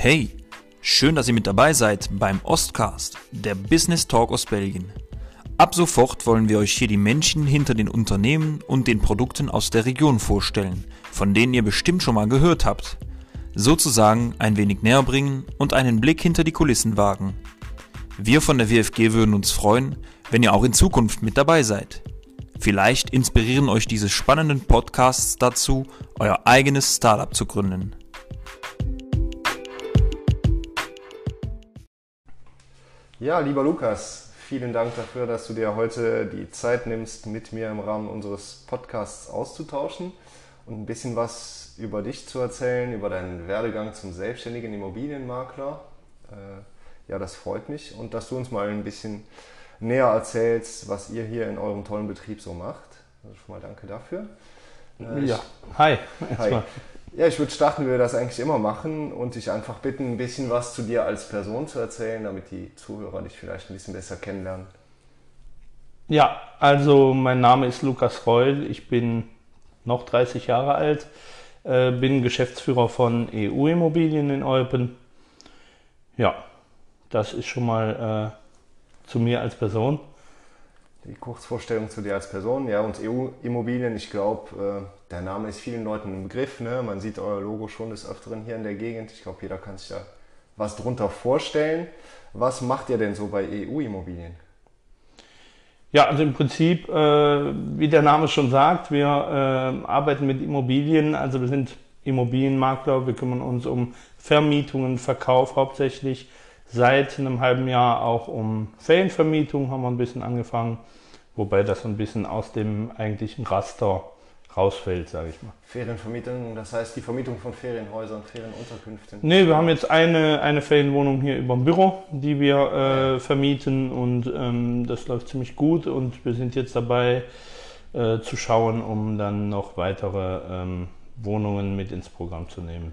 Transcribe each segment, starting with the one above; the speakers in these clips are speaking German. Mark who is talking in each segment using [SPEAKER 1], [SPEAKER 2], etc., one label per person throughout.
[SPEAKER 1] Hey, schön, dass ihr mit dabei seid beim Ostcast, der Business Talk aus Belgien. Ab sofort wollen wir euch hier die Menschen hinter den Unternehmen und den Produkten aus der Region vorstellen, von denen ihr bestimmt schon mal gehört habt. Sozusagen ein wenig näher bringen und einen Blick hinter die Kulissen wagen. Wir von der WFG würden uns freuen, wenn ihr auch in Zukunft mit dabei seid. Vielleicht inspirieren euch diese spannenden Podcasts dazu, euer eigenes Startup zu gründen.
[SPEAKER 2] Ja, lieber Lukas, vielen Dank dafür, dass du dir heute die Zeit nimmst, mit mir im Rahmen unseres Podcasts auszutauschen und ein bisschen was über dich zu erzählen, über deinen Werdegang zum selbstständigen Immobilienmakler. Äh, ja, das freut mich und dass du uns mal ein bisschen näher erzählst, was ihr hier in eurem tollen Betrieb so macht. Also schon mal danke dafür.
[SPEAKER 3] Äh, ja, hi.
[SPEAKER 2] hi. Ja, ich würde starten, wie wir das eigentlich immer machen und dich einfach bitten, ein bisschen was zu dir als Person zu erzählen, damit die Zuhörer dich vielleicht ein bisschen besser kennenlernen.
[SPEAKER 3] Ja, also mein Name ist Lukas Reul, ich bin noch 30 Jahre alt, äh, bin Geschäftsführer von EU Immobilien in Eupen. Ja, das ist schon mal äh, zu mir als Person.
[SPEAKER 2] Die Kurzvorstellung zu dir als Person, ja, und EU Immobilien, ich glaube, äh der Name ist vielen Leuten ein Begriff. Ne? Man sieht euer Logo schon des Öfteren hier in der Gegend. Ich glaube, jeder kann sich da was drunter vorstellen. Was macht ihr denn so bei EU-Immobilien?
[SPEAKER 3] Ja, also im Prinzip, äh, wie der Name schon sagt, wir äh, arbeiten mit Immobilien. Also wir sind Immobilienmakler. Wir kümmern uns um Vermietungen, Verkauf hauptsächlich. Seit einem halben Jahr auch um Ferienvermietung haben wir ein bisschen angefangen. Wobei das ein bisschen aus dem eigentlichen Raster rausfällt, sage ich mal.
[SPEAKER 2] Ferienvermietung, das heißt die Vermietung von Ferienhäusern, Ferienunterkünften?
[SPEAKER 3] Nee, wir haben jetzt eine, eine Ferienwohnung hier über dem Büro, die wir äh, vermieten und ähm, das läuft ziemlich gut und wir sind jetzt dabei äh, zu schauen, um dann noch weitere ähm, Wohnungen mit ins Programm zu nehmen.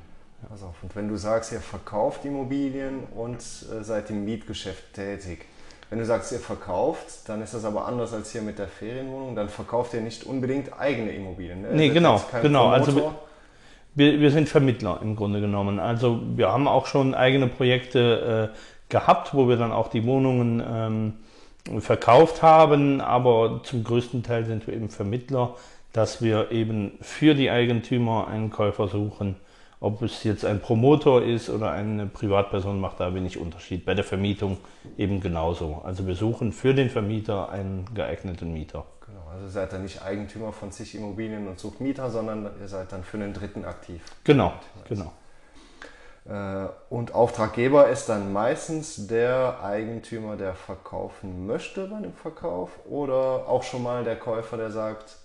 [SPEAKER 2] Ja. auf. Und wenn du sagst, ihr verkauft Immobilien und äh, seid im Mietgeschäft tätig, wenn du sagst, ihr verkauft, dann ist das aber anders als hier mit der Ferienwohnung. Dann verkauft ihr nicht unbedingt eigene Immobilien.
[SPEAKER 3] Ne? Nee, genau, genau. Also wir, wir sind Vermittler im Grunde genommen. Also wir haben auch schon eigene Projekte äh, gehabt, wo wir dann auch die Wohnungen ähm, verkauft haben, aber zum größten Teil sind wir eben Vermittler, dass wir eben für die Eigentümer einen Käufer suchen ob es jetzt ein Promotor ist oder eine Privatperson, macht da wenig Unterschied. Bei der Vermietung eben genauso. Also wir suchen für den Vermieter einen geeigneten Mieter.
[SPEAKER 2] Genau, also seid ihr nicht Eigentümer von zig Immobilien und sucht Mieter, sondern ihr seid dann für einen Dritten aktiv.
[SPEAKER 3] Genau, genau.
[SPEAKER 2] Äh, und Auftraggeber ist dann meistens der Eigentümer, der verkaufen möchte bei dem Verkauf oder auch schon mal der Käufer, der sagt,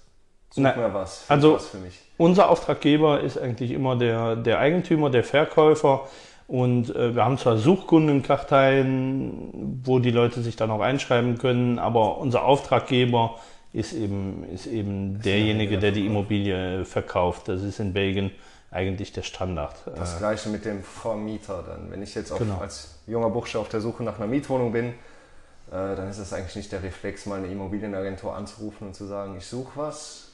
[SPEAKER 3] Such Na, mir was. Also was für mich. unser Auftraggeber ist eigentlich immer der, der Eigentümer, der Verkäufer. Und äh, wir haben zwar Suchkundenkarteien, wo die Leute sich dann auch einschreiben können, aber unser Auftraggeber ist eben, ist eben derjenige, der die Immobilie verkauft. Das ist in Belgien eigentlich der Standard.
[SPEAKER 2] Das gleiche mit dem Vermieter dann. Wenn ich jetzt genau. als junger Bursche auf der Suche nach einer Mietwohnung bin, äh, dann ist das eigentlich nicht der Reflex, mal eine Immobilienagentur anzurufen und zu sagen, ich suche was,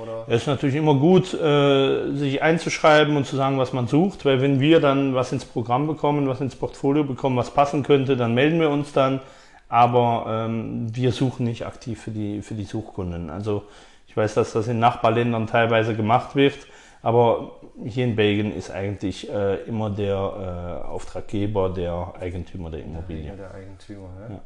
[SPEAKER 2] oder?
[SPEAKER 3] Es ist natürlich immer gut, äh, sich einzuschreiben und zu sagen, was man sucht, weil wenn wir dann was ins Programm bekommen, was ins Portfolio bekommen, was passen könnte, dann melden wir uns dann. Aber ähm, wir suchen nicht aktiv für die, für die Suchkunden. Also ich weiß, dass das in Nachbarländern teilweise gemacht wird, aber hier in Belgien ist eigentlich äh, immer der äh, Auftraggeber der Eigentümer der Immobilie.
[SPEAKER 2] Der Eigentümer, ja. ja.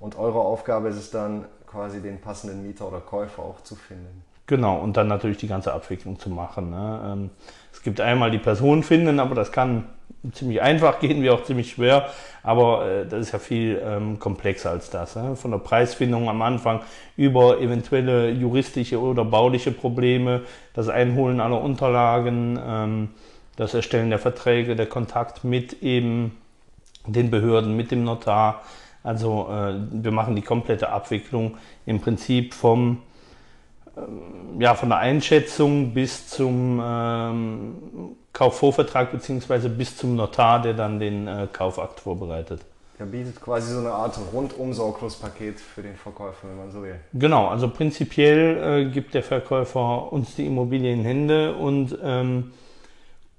[SPEAKER 2] Und eure Aufgabe ist es dann quasi den passenden Mieter oder Käufer auch zu finden.
[SPEAKER 3] Genau, und dann natürlich die ganze Abwicklung zu machen. Ne? Ähm, es gibt einmal die Person finden, aber das kann ziemlich einfach gehen, wie auch ziemlich schwer. Aber äh, das ist ja viel ähm, komplexer als das. Ne? Von der Preisfindung am Anfang über eventuelle juristische oder bauliche Probleme, das Einholen aller Unterlagen, ähm, das Erstellen der Verträge, der Kontakt mit eben den Behörden, mit dem Notar. Also äh, wir machen die komplette Abwicklung im Prinzip vom ja, von der Einschätzung bis zum ähm, Kaufvorvertrag beziehungsweise bis zum Notar, der dann den äh, Kaufakt vorbereitet.
[SPEAKER 2] Der bietet quasi so eine Art rundum Sorglospaket für den Verkäufer, wenn man so will.
[SPEAKER 3] Genau, also prinzipiell äh, gibt der Verkäufer uns die Immobilie in Hände und ähm,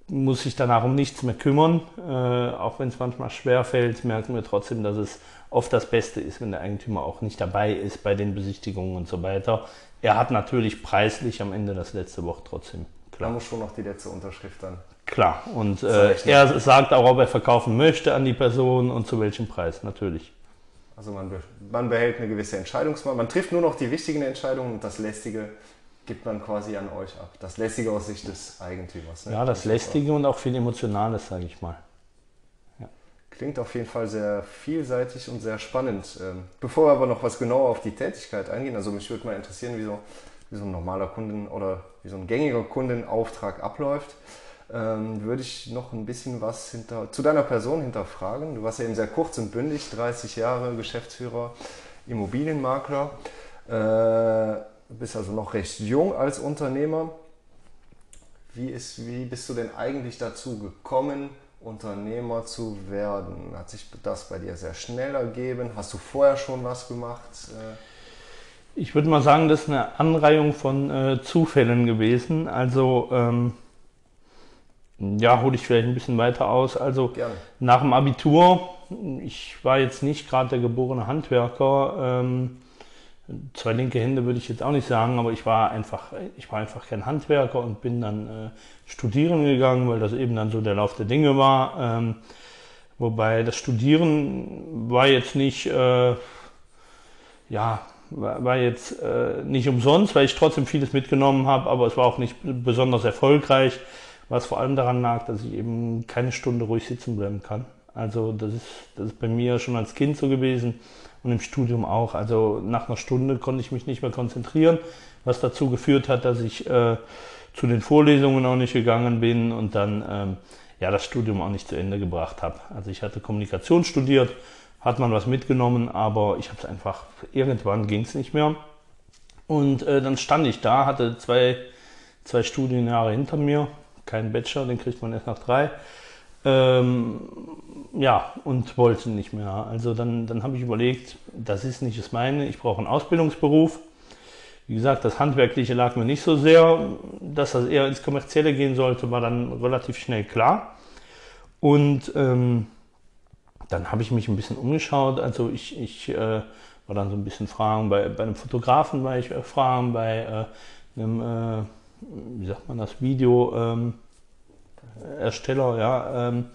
[SPEAKER 3] muss sich danach um nichts mehr kümmern. Äh, auch wenn es manchmal schwer fällt, merken wir trotzdem, dass es oft das Beste ist, wenn der Eigentümer auch nicht dabei ist bei den Besichtigungen und so weiter. Er hat natürlich preislich am Ende das letzte Wort trotzdem.
[SPEAKER 2] Klar. Da muss schon noch die letzte Unterschrift dann.
[SPEAKER 3] Klar, und äh, er sagt auch, ob er verkaufen möchte an die Person und zu welchem Preis, natürlich.
[SPEAKER 2] Also man, man behält eine gewisse Entscheidungsmacht, man trifft nur noch die wichtigen Entscheidungen und das Lästige gibt man quasi an euch ab. Das Lästige aus Sicht des Eigentümers.
[SPEAKER 3] Ne? Ja, das Lästige und auch viel Emotionales, sage ich mal.
[SPEAKER 2] Klingt auf jeden Fall sehr vielseitig und sehr spannend. Ähm, bevor wir aber noch was genauer auf die Tätigkeit eingehen, also mich würde mal interessieren, wie so, wie so ein normaler Kunden oder wie so ein gängiger Kundenauftrag abläuft. Ähm, würde ich noch ein bisschen was hinter, zu deiner Person hinterfragen. Du warst ja eben sehr kurz und bündig, 30 Jahre Geschäftsführer, Immobilienmakler. Äh, Du bist also noch recht jung als Unternehmer. Wie, ist, wie bist du denn eigentlich dazu gekommen, Unternehmer zu werden? Hat sich das bei dir sehr schnell ergeben? Hast du vorher schon was gemacht?
[SPEAKER 3] Äh, ich würde mal sagen, das ist eine Anreihung von äh, Zufällen gewesen. Also, ähm, ja, hole ich vielleicht ein bisschen weiter aus. Also, Gerne. nach dem Abitur, ich war jetzt nicht gerade der geborene Handwerker. Ähm, zwei linke Hände würde ich jetzt auch nicht sagen, aber ich war einfach, ich war einfach kein Handwerker und bin dann äh, studieren gegangen, weil das eben dann so der Lauf der Dinge war. Ähm, wobei das Studieren war jetzt nicht, äh, ja, war, jetzt äh, nicht umsonst, weil ich trotzdem vieles mitgenommen habe, aber es war auch nicht besonders erfolgreich, was vor allem daran lag, dass ich eben keine Stunde ruhig sitzen bleiben kann. Also das ist, das ist bei mir schon als Kind so gewesen und im Studium auch. Also nach einer Stunde konnte ich mich nicht mehr konzentrieren, was dazu geführt hat, dass ich äh, zu den Vorlesungen auch nicht gegangen bin und dann ähm, ja das Studium auch nicht zu Ende gebracht habe. Also ich hatte Kommunikation studiert, hat man was mitgenommen, aber ich habe es einfach, irgendwann ging es nicht mehr. Und äh, dann stand ich da, hatte zwei, zwei Studienjahre hinter mir, keinen Bachelor, den kriegt man erst nach drei. Ähm, ja, und wollte nicht mehr. Also dann, dann habe ich überlegt, das ist nicht das meine, ich brauche einen Ausbildungsberuf. Wie gesagt, das Handwerkliche lag mir nicht so sehr. Dass das eher ins Kommerzielle gehen sollte, war dann relativ schnell klar. Und ähm, dann habe ich mich ein bisschen umgeschaut. Also ich, ich äh, war dann so ein bisschen fragen, bei, bei einem Fotografen war ich äh, fragen, bei äh, einem, äh, wie sagt man das, Video. Ähm, Ersteller, ja, ähm,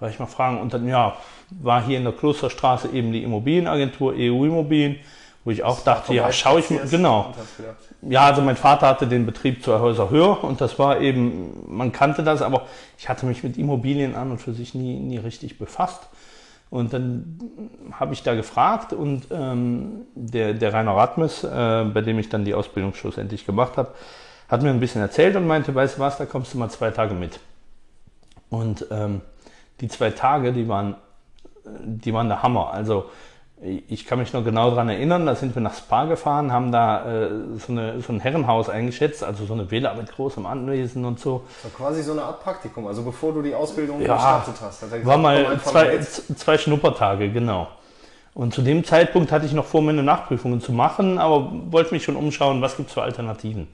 [SPEAKER 3] war ich mal fragen. Und dann, ja, war hier in der Klosterstraße eben die Immobilienagentur EU Immobilien, wo ich auch dachte, ja, schaue ich mal, genau. Ja, also mein Vater hatte den Betrieb zur Häuser Höher und das war eben, man kannte das, aber ich hatte mich mit Immobilien an und für sich nie, nie richtig befasst. Und dann habe ich da gefragt und ähm, der, der Rainer Radmes, äh, bei dem ich dann die Ausbildung schlussendlich gemacht habe, hat mir ein bisschen erzählt und meinte, weißt du was, da kommst du mal zwei Tage mit. Und ähm, die zwei Tage, die waren, die waren der Hammer. Also ich kann mich noch genau daran erinnern, da sind wir nach Spa gefahren, haben da äh, so, eine, so ein Herrenhaus eingeschätzt, also so eine Villa mit großem Anwesen und so.
[SPEAKER 2] Das war quasi so eine Art Praktikum, also bevor du die Ausbildung ja, gestartet hast.
[SPEAKER 3] Gesagt, war mal zwei, zwei Schnuppertage, genau. Und zu dem Zeitpunkt hatte ich noch vor, meine Nachprüfungen zu machen, aber wollte mich schon umschauen, was gibt es für Alternativen.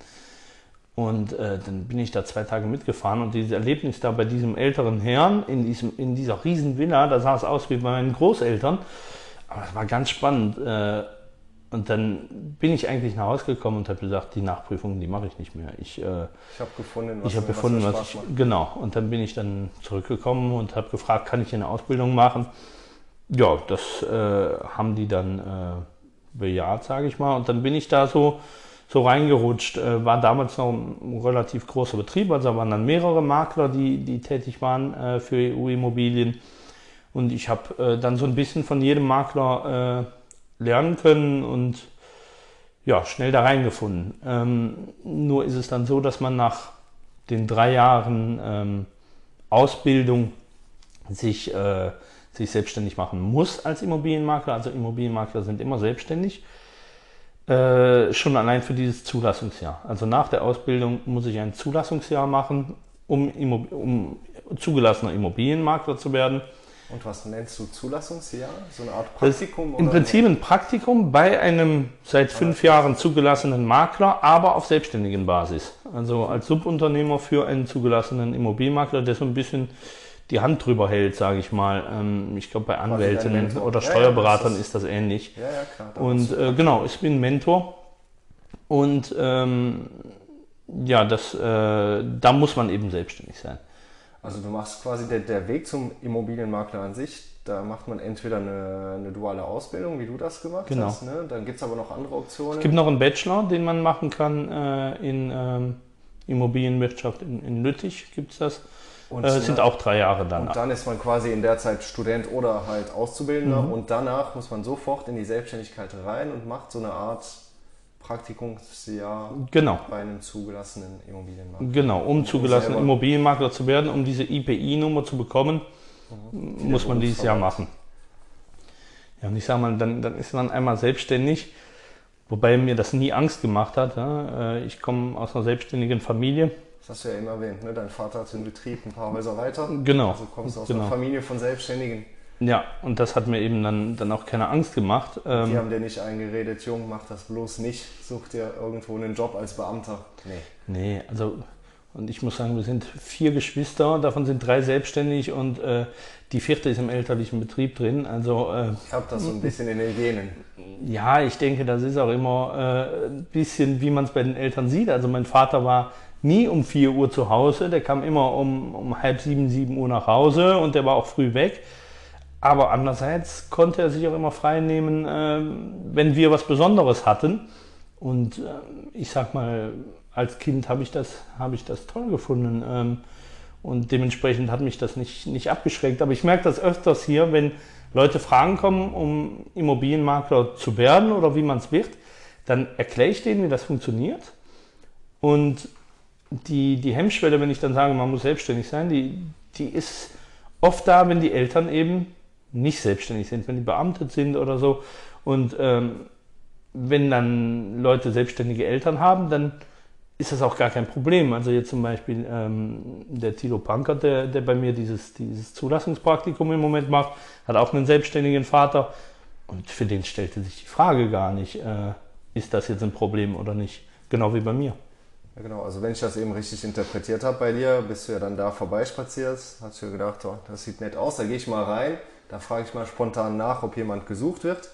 [SPEAKER 3] Und äh, dann bin ich da zwei Tage mitgefahren und dieses Erlebnis da bei diesem älteren Herrn in, diesem, in dieser riesen Villa, da sah es aus wie bei meinen Großeltern. Aber es war ganz spannend. Äh, und dann bin ich eigentlich nach Hause gekommen und habe gesagt, die Nachprüfung, die mache ich nicht mehr. Ich, äh,
[SPEAKER 2] ich habe gefunden, was,
[SPEAKER 3] ich hab gefunden, was, was ich. Genau. Und dann bin ich dann zurückgekommen und habe gefragt, kann ich eine Ausbildung machen? Ja, das äh, haben die dann äh, bejaht, sage ich mal. Und dann bin ich da so so reingerutscht. Äh, war damals noch ein relativ großer Betrieb, also waren dann mehrere Makler, die, die tätig waren äh, für EU-Immobilien. Und ich habe äh, dann so ein bisschen von jedem Makler äh, lernen können und ja, schnell da reingefunden. Ähm, nur ist es dann so, dass man nach den drei Jahren ähm, Ausbildung sich, äh, sich selbstständig machen muss als Immobilienmakler. Also Immobilienmakler sind immer selbstständig. Äh, schon allein für dieses Zulassungsjahr. Also nach der Ausbildung muss ich ein Zulassungsjahr machen, um, um zugelassener Immobilienmakler zu werden.
[SPEAKER 2] Und was nennst du Zulassungsjahr? So eine Art Praktikum?
[SPEAKER 3] Im Prinzip ein Praktikum bei einem seit fünf Jahren zugelassenen Makler, aber auf selbstständigen Basis. Also als Subunternehmer für einen zugelassenen Immobilienmakler, der so ein bisschen die Hand drüber hält, sage ich mal. Ähm, ich glaube, bei Anwälten oder Steuerberatern ja, ja, ist, das ist, das ähnlich. Ja, ja, klar. Und äh, genau, ich bin Mentor. Und ähm, ja, das, äh, da muss man eben selbstständig sein.
[SPEAKER 2] Also du machst quasi der, der Weg zum Immobilienmakler an sich, da macht man entweder eine, eine duale Ausbildung, wie du das gemacht genau. hast. Ne? Dann gibt es aber noch andere Optionen.
[SPEAKER 3] Es gibt noch einen Bachelor, den man machen kann äh, in ähm, Immobilienwirtschaft in, in Lüttich gibt es das. Und äh, sind auch drei Jahre dann.
[SPEAKER 2] Und dann ist man quasi in der Zeit Student oder halt Auszubildender mhm. und danach muss man sofort in die Selbstständigkeit rein und macht so eine Art Praktikumsjahr
[SPEAKER 3] genau.
[SPEAKER 2] bei einem zugelassenen Immobilienmakler.
[SPEAKER 3] Genau, um zugelassenen Immobilienmakler zu werden, um diese IPI-Nummer zu bekommen, mhm. muss man dieses Jahr machen. Ja, und ich sage mal, dann, dann ist man einmal selbstständig, wobei mir das nie Angst gemacht hat. Ja. Äh, ich komme aus einer selbstständigen Familie.
[SPEAKER 2] Das hast du ja eben erwähnt, ne? dein Vater hat den Betrieb ein paar Häuser weiter.
[SPEAKER 3] Genau.
[SPEAKER 2] Also kommst du aus
[SPEAKER 3] genau.
[SPEAKER 2] einer Familie von Selbstständigen.
[SPEAKER 3] Ja, und das hat mir eben dann, dann auch keine Angst gemacht.
[SPEAKER 2] Ähm, Die haben dir nicht eingeredet, Jung, mach das bloß nicht, such dir irgendwo einen Job als Beamter.
[SPEAKER 3] Nee. Nee, also, und ich muss sagen, wir sind vier Geschwister, davon sind drei selbstständig und äh, die vierte ist im elterlichen Betrieb drin. Also,
[SPEAKER 2] äh, ich habe das so ein bisschen in den Genen.
[SPEAKER 3] Ja, ich denke, das ist auch immer äh, ein bisschen, wie man es bei den Eltern sieht. Also mein Vater war nie um 4 Uhr zu Hause, der kam immer um, um halb sieben, sieben Uhr nach Hause und der war auch früh weg. Aber andererseits konnte er sich auch immer frei nehmen, äh, wenn wir was Besonderes hatten. Und äh, ich sag mal, als Kind habe ich, das, hab ich das toll gefunden. Ähm, und dementsprechend hat mich das nicht, nicht abgeschreckt. Aber ich merke das öfters hier, wenn Leute Fragen kommen, um Immobilienmakler zu werden oder wie man es wird, dann erkläre ich denen, wie das funktioniert. Und die, die Hemmschwelle, wenn ich dann sage, man muss selbstständig sein, die, die ist oft da, wenn die Eltern eben nicht selbstständig sind, wenn die beamtet sind oder so. Und ähm, wenn dann Leute selbstständige Eltern haben, dann ist das auch gar kein Problem. Also jetzt zum Beispiel ähm, der Tilo Pankert, der, der bei mir dieses, dieses Zulassungspraktikum im Moment macht, hat auch einen selbstständigen Vater. Und für den stellte sich die Frage gar nicht, äh, ist das jetzt ein Problem oder nicht. Genau wie bei mir.
[SPEAKER 2] Ja, genau. Also wenn ich das eben richtig interpretiert habe bei dir, bist du ja dann da vorbeispaziert, hast du gedacht, oh, das sieht nett aus, da gehe ich mal rein da frage ich mal spontan nach, ob jemand gesucht wird.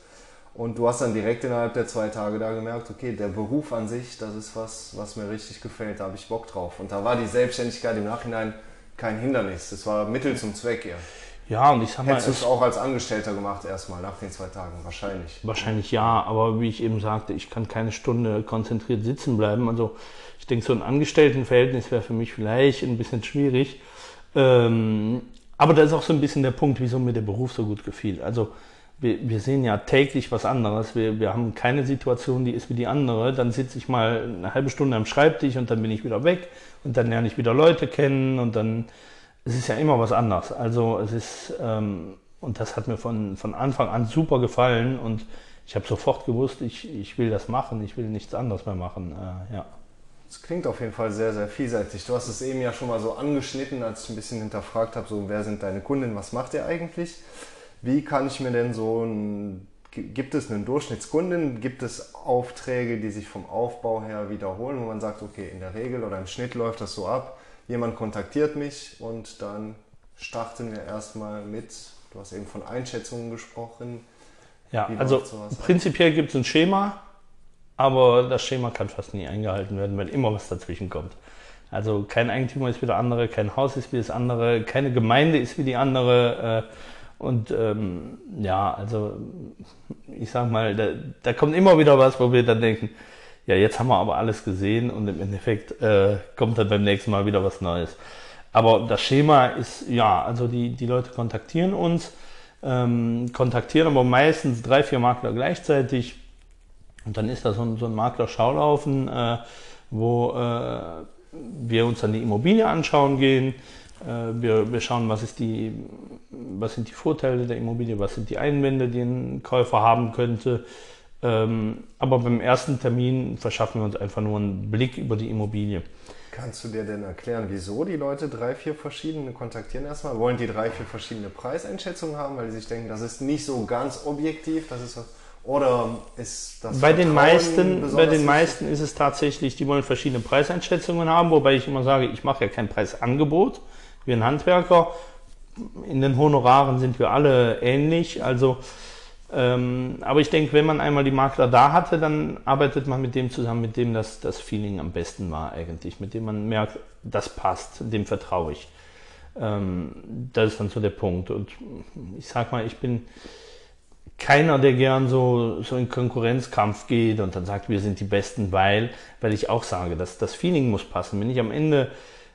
[SPEAKER 2] Und du hast dann direkt innerhalb der zwei Tage da gemerkt, okay, der Beruf an sich, das ist was, was mir richtig gefällt, da habe ich Bock drauf. Und da war die Selbstständigkeit im Nachhinein kein Hindernis, das war Mittel zum Zweck eher.
[SPEAKER 3] Ja, und ich sag mal.
[SPEAKER 2] Hättest du es auch als Angestellter gemacht, erstmal nach den zwei Tagen? Wahrscheinlich.
[SPEAKER 3] Wahrscheinlich ja, aber wie ich eben sagte, ich kann keine Stunde konzentriert sitzen bleiben. Also denke, so ein Angestelltenverhältnis wäre für mich vielleicht ein bisschen schwierig. Ähm, aber da ist auch so ein bisschen der Punkt, wieso mir der Beruf so gut gefiel. Also wir, wir sehen ja täglich was anderes. Wir, wir haben keine Situation, die ist wie die andere. Dann sitze ich mal eine halbe Stunde am Schreibtisch und dann bin ich wieder weg und dann lerne ich wieder Leute kennen und dann es ist ja immer was anderes. Also es ist ähm, und das hat mir von, von Anfang an super gefallen und ich habe sofort gewusst, ich, ich will das machen, ich will nichts anderes mehr machen. Äh, ja.
[SPEAKER 2] Das klingt auf jeden Fall sehr, sehr vielseitig. Du hast es eben ja schon mal so angeschnitten, als ich ein bisschen hinterfragt habe, so wer sind deine Kunden, was macht ihr eigentlich? Wie kann ich mir denn so ein, gibt es einen Durchschnittskunden, gibt es Aufträge, die sich vom Aufbau her wiederholen, wo man sagt, okay, in der Regel oder im Schnitt läuft das so ab, jemand kontaktiert mich und dann starten wir erstmal mit, du hast eben von Einschätzungen gesprochen.
[SPEAKER 3] Ja, also prinzipiell gibt es ein Schema, aber das Schema kann fast nie eingehalten werden, weil immer was dazwischen kommt. Also kein Eigentümer ist wie der andere, kein Haus ist wie das andere, keine Gemeinde ist wie die andere. Äh, und ähm, ja, also ich sag mal, da, da, kommt immer wieder was, wo wir dann denken, ja, jetzt haben wir aber alles gesehen und im Endeffekt äh, kommt dann beim nächsten Mal wieder was Neues. Aber das Schema ist, ja, also die, die Leute kontaktieren uns, ähm, kontaktieren aber meistens drei, vier Makler gleichzeitig und dann ist da so ein, so ein Makler-Schaulaufen, äh, wo äh, wir uns dann die Immobilie anschauen gehen. Äh, wir, wir schauen, was, ist die, was sind die Vorteile der Immobilie, was sind die Einwände, die ein Käufer haben könnte. Ähm, aber beim ersten Termin verschaffen wir uns einfach nur einen Blick über die Immobilie.
[SPEAKER 2] Kannst du dir denn erklären, wieso die Leute drei, vier verschiedene kontaktieren erstmal? Wollen die drei, vier verschiedene Preiseinschätzungen haben, weil sie sich denken, das ist nicht so ganz objektiv, das ist oder ist das
[SPEAKER 3] bei den meisten bei den meisten ist es tatsächlich, die wollen verschiedene Preiseinschätzungen haben, wobei ich immer sage, ich mache ja kein Preisangebot wie ein Handwerker. In den Honoraren sind wir alle ähnlich, also ähm, aber ich denke, wenn man einmal die Makler da hatte, dann arbeitet man mit dem zusammen, mit dem das, das Feeling am besten war eigentlich, mit dem man merkt, das passt, dem vertraue ich. Ähm, das ist dann so der Punkt. Und ich sag mal, ich bin keiner, der gern so, so in Konkurrenzkampf geht und dann sagt, wir sind die Besten, weil, weil ich auch sage, dass das Feeling muss passen. Wenn ich am Ende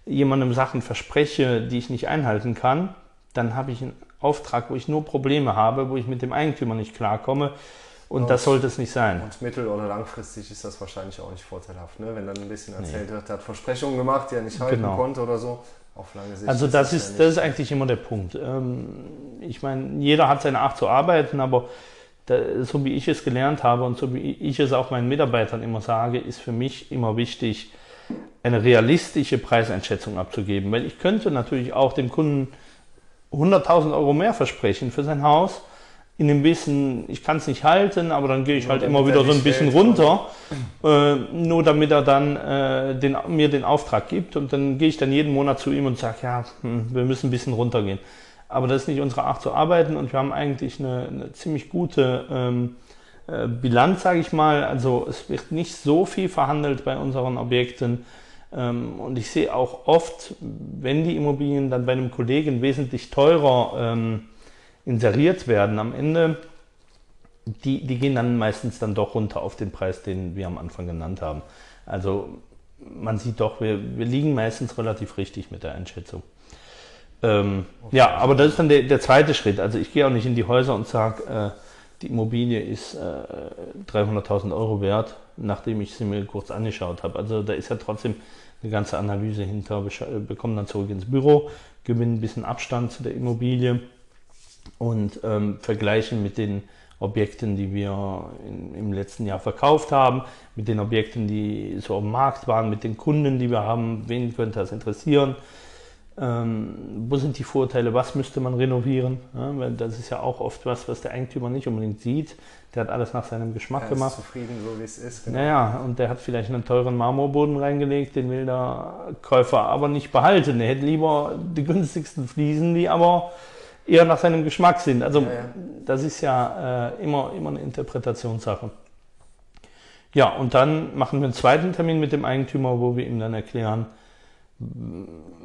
[SPEAKER 3] jemandem Sachen verspreche, die ich nicht einhalten kann, dann habe ich einen Auftrag, wo ich nur Probleme habe, wo ich mit dem Eigentümer nicht klarkomme. Und, und das sollte es nicht sein.
[SPEAKER 2] Und mittel- oder langfristig ist das wahrscheinlich auch nicht vorteilhaft, ne? wenn dann ein bisschen erzählt nee. wird, er hat Versprechungen gemacht, die er nicht halten genau. konnte oder so.
[SPEAKER 3] Auf lange Sicht also das ist, das, das ist eigentlich immer der Punkt. Ähm, ich meine, jeder hat seine Art zu arbeiten, aber so wie ich es gelernt habe und so wie ich es auch meinen Mitarbeitern immer sage, ist für mich immer wichtig, eine realistische Preiseinschätzung abzugeben. Weil ich könnte natürlich auch dem Kunden 100.000 Euro mehr versprechen für sein Haus, in dem Wissen, ich kann es nicht halten, aber dann gehe ich halt immer wieder so ein bisschen runter, äh, nur damit er dann äh, den, mir den Auftrag gibt und dann gehe ich dann jeden Monat zu ihm und sage, ja, hm, wir müssen ein bisschen runtergehen. Aber das ist nicht unsere Art zu arbeiten und wir haben eigentlich eine, eine ziemlich gute ähm, äh, Bilanz, sage ich mal. Also es wird nicht so viel verhandelt bei unseren Objekten. Ähm, und ich sehe auch oft, wenn die Immobilien dann bei einem Kollegen wesentlich teurer ähm, inseriert werden, am Ende, die, die gehen dann meistens dann doch runter auf den Preis, den wir am Anfang genannt haben. Also man sieht doch, wir, wir liegen meistens relativ richtig mit der Einschätzung. Ähm, okay. Ja, aber das ist dann der, der, zweite Schritt. Also ich gehe auch nicht in die Häuser und sage, äh, die Immobilie ist äh, 300.000 Euro wert, nachdem ich sie mir kurz angeschaut habe. Also da ist ja trotzdem eine ganze Analyse hinter, bekommen dann zurück ins Büro, gewinnen ein bisschen Abstand zu der Immobilie und ähm, vergleichen mit den Objekten, die wir in, im letzten Jahr verkauft haben, mit den Objekten, die so am Markt waren, mit den Kunden, die wir haben, wen könnte das interessieren, ähm, wo sind die Vorteile, was müsste man renovieren, ja, weil das ist ja auch oft was, was der Eigentümer nicht unbedingt sieht, der hat alles nach seinem Geschmack er ist gemacht.
[SPEAKER 2] zufrieden, so wie es ist.
[SPEAKER 3] Genau. Naja, und der hat vielleicht einen teuren Marmorboden reingelegt, den will der Käufer aber nicht behalten, der hätte lieber die günstigsten Fliesen, die aber eher nach seinem Geschmack sind. Also ja, ja. das ist ja äh, immer, immer eine Interpretationssache. Ja, und dann machen wir einen zweiten Termin mit dem Eigentümer, wo wir ihm dann erklären,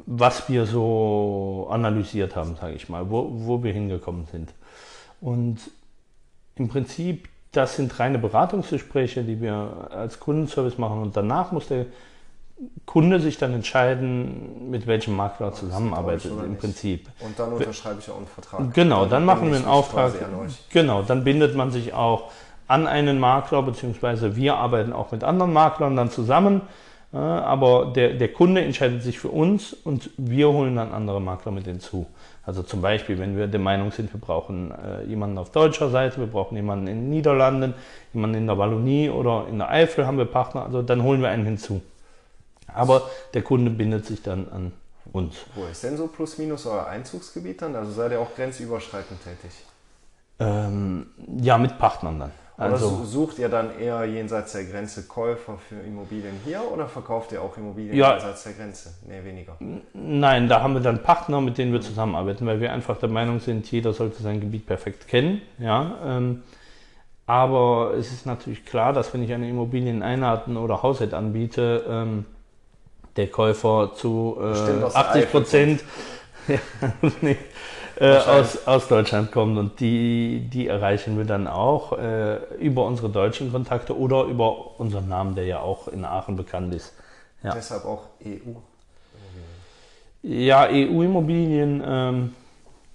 [SPEAKER 3] was wir so analysiert haben, sage ich mal, wo, wo wir hingekommen sind. Und im Prinzip, das sind reine Beratungsgespräche, die wir als Kundenservice machen und danach muss der Kunde sich dann entscheiden, mit welchem Makler zusammenarbeitet im Prinzip.
[SPEAKER 2] Und dann unterschreibe ich auch einen Vertrag.
[SPEAKER 3] Genau, dann, dann machen wir einen Auftrag. Genau, dann bindet man sich auch an einen Makler, beziehungsweise wir arbeiten auch mit anderen Maklern dann zusammen. Aber der, der Kunde entscheidet sich für uns und wir holen dann andere Makler mit hinzu. Also zum Beispiel, wenn wir der Meinung sind, wir brauchen äh, jemanden auf deutscher Seite, wir brauchen jemanden in den Niederlanden, jemanden in der Wallonie oder in der Eifel haben wir Partner, also dann holen wir einen hinzu. Aber der Kunde bindet sich dann an uns.
[SPEAKER 2] Wo ist denn so plus minus euer Einzugsgebiet dann? Also seid ihr auch grenzüberschreitend tätig?
[SPEAKER 3] Ähm, ja, mit Partnern dann.
[SPEAKER 2] Also, oder sucht ihr dann eher jenseits der Grenze Käufer für Immobilien hier oder verkauft ihr auch Immobilien ja, jenseits der Grenze? Nee, weniger.
[SPEAKER 3] Nein, da haben wir dann Partner, mit denen wir zusammenarbeiten, weil wir einfach der Meinung sind, jeder sollte sein Gebiet perfekt kennen. Ja, ähm, aber es ist natürlich klar, dass wenn ich eine Immobilie in Einarten oder Haushalt anbiete, ähm, der Käufer zu äh, 80 Prozent nee, äh, aus, aus Deutschland kommt und die, die erreichen wir dann auch äh, über unsere deutschen Kontakte oder über unseren Namen, der ja auch in Aachen bekannt ist. Ja.
[SPEAKER 2] Deshalb auch EU.
[SPEAKER 3] Ja, EU-Immobilien ähm,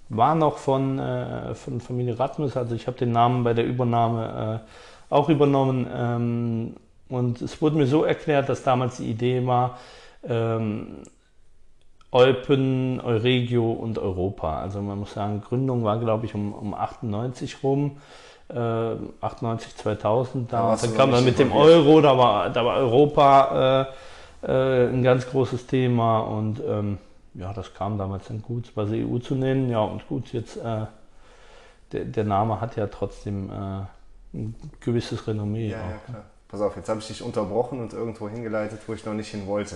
[SPEAKER 3] war noch von, äh, von Familie Radmus, also ich habe den Namen bei der Übernahme äh, auch übernommen ähm, und es wurde mir so erklärt, dass damals die Idee war, ähm, Eupen, Euregio und Europa. Also man muss sagen, Gründung war, glaube ich, um, um 98 rum. Äh, 98, 2000, da, dann kam man mit dem Euro, da war, da war Europa äh, äh, ein ganz großes Thema und ähm, ja, das kam damals dann gut, was EU zu nennen. Ja, und gut, jetzt äh, der, der, Name hat ja trotzdem äh, ein gewisses Renommee.
[SPEAKER 2] Ja, auch. ja, klar. Pass auf, jetzt habe ich dich unterbrochen und irgendwo hingeleitet, wo ich noch nicht hin wollte.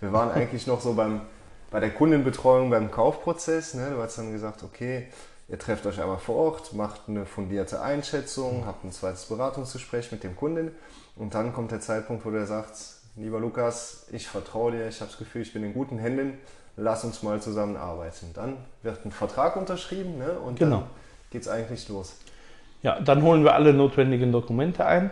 [SPEAKER 2] Wir waren eigentlich noch so beim, bei der Kundenbetreuung, beim Kaufprozess. Ne? Du hast dann gesagt, okay, ihr trefft euch einmal vor Ort, macht eine fundierte Einschätzung, habt ein zweites Beratungsgespräch mit dem Kunden und dann kommt der Zeitpunkt, wo der sagt, lieber Lukas, ich vertraue dir, ich habe das Gefühl, ich bin in guten Händen, lass uns mal zusammenarbeiten. Dann wird ein Vertrag unterschrieben ne? und genau. dann geht es eigentlich los.
[SPEAKER 3] Ja, dann holen wir alle notwendigen Dokumente ein.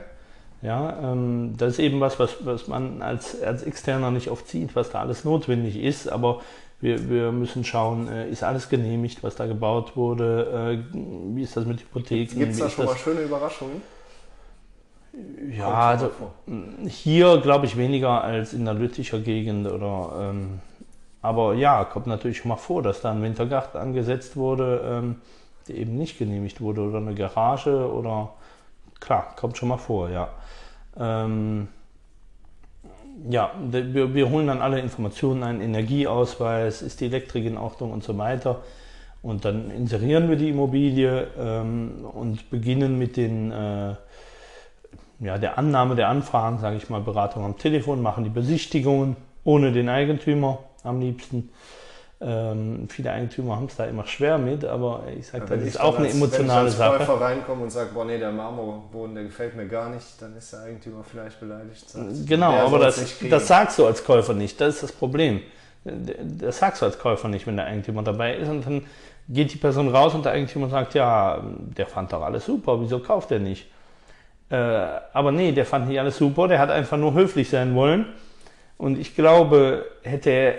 [SPEAKER 3] Ja, ähm, das ist eben was, was, was man als, als Externer nicht oft sieht, was da alles notwendig ist. Aber wir, wir müssen schauen, äh, ist alles genehmigt, was da gebaut wurde? Äh, wie ist das mit Hypotheken?
[SPEAKER 2] Gibt es da schon mal schöne Überraschungen?
[SPEAKER 3] Ja, also hier glaube ich weniger als in der Lütticher Gegend oder ähm, aber ja, kommt natürlich schon mal vor, dass da ein Wintergarten angesetzt wurde, ähm, der eben nicht genehmigt wurde oder eine Garage oder klar, kommt schon mal vor, ja. Ähm, ja, wir, wir, holen dann alle Informationen ein, Energieausweis, ist die Elektrik in Ordnung und so weiter. Und dann inserieren wir die Immobilie ähm, und beginnen mit den, äh, ja, der Annahme der Anfragen, sage ich mal, Beratung am Telefon, machen die Besichtigungen ohne den Eigentümer am liebsten. Ähm, viele Eigentümer haben es da immer schwer mit, aber ich sage, ja, das ist auch eine emotionale Sache. Wenn ich als
[SPEAKER 2] Käufer reinkomme und sage, boah nee, der Marmorboden, der gefällt mir gar nicht, dann ist der Eigentümer vielleicht beleidigt.
[SPEAKER 3] Sagt, genau, aber das, das sagst du als Käufer nicht, das ist das Problem. Das sagst du als Käufer nicht, wenn der Eigentümer dabei ist und dann geht die Person raus und der Eigentümer sagt, ja, der fand doch alles super, wieso kauft er nicht? Äh, aber nee, der fand nicht alles super, der hat einfach nur höflich sein wollen. Und ich glaube, hätte er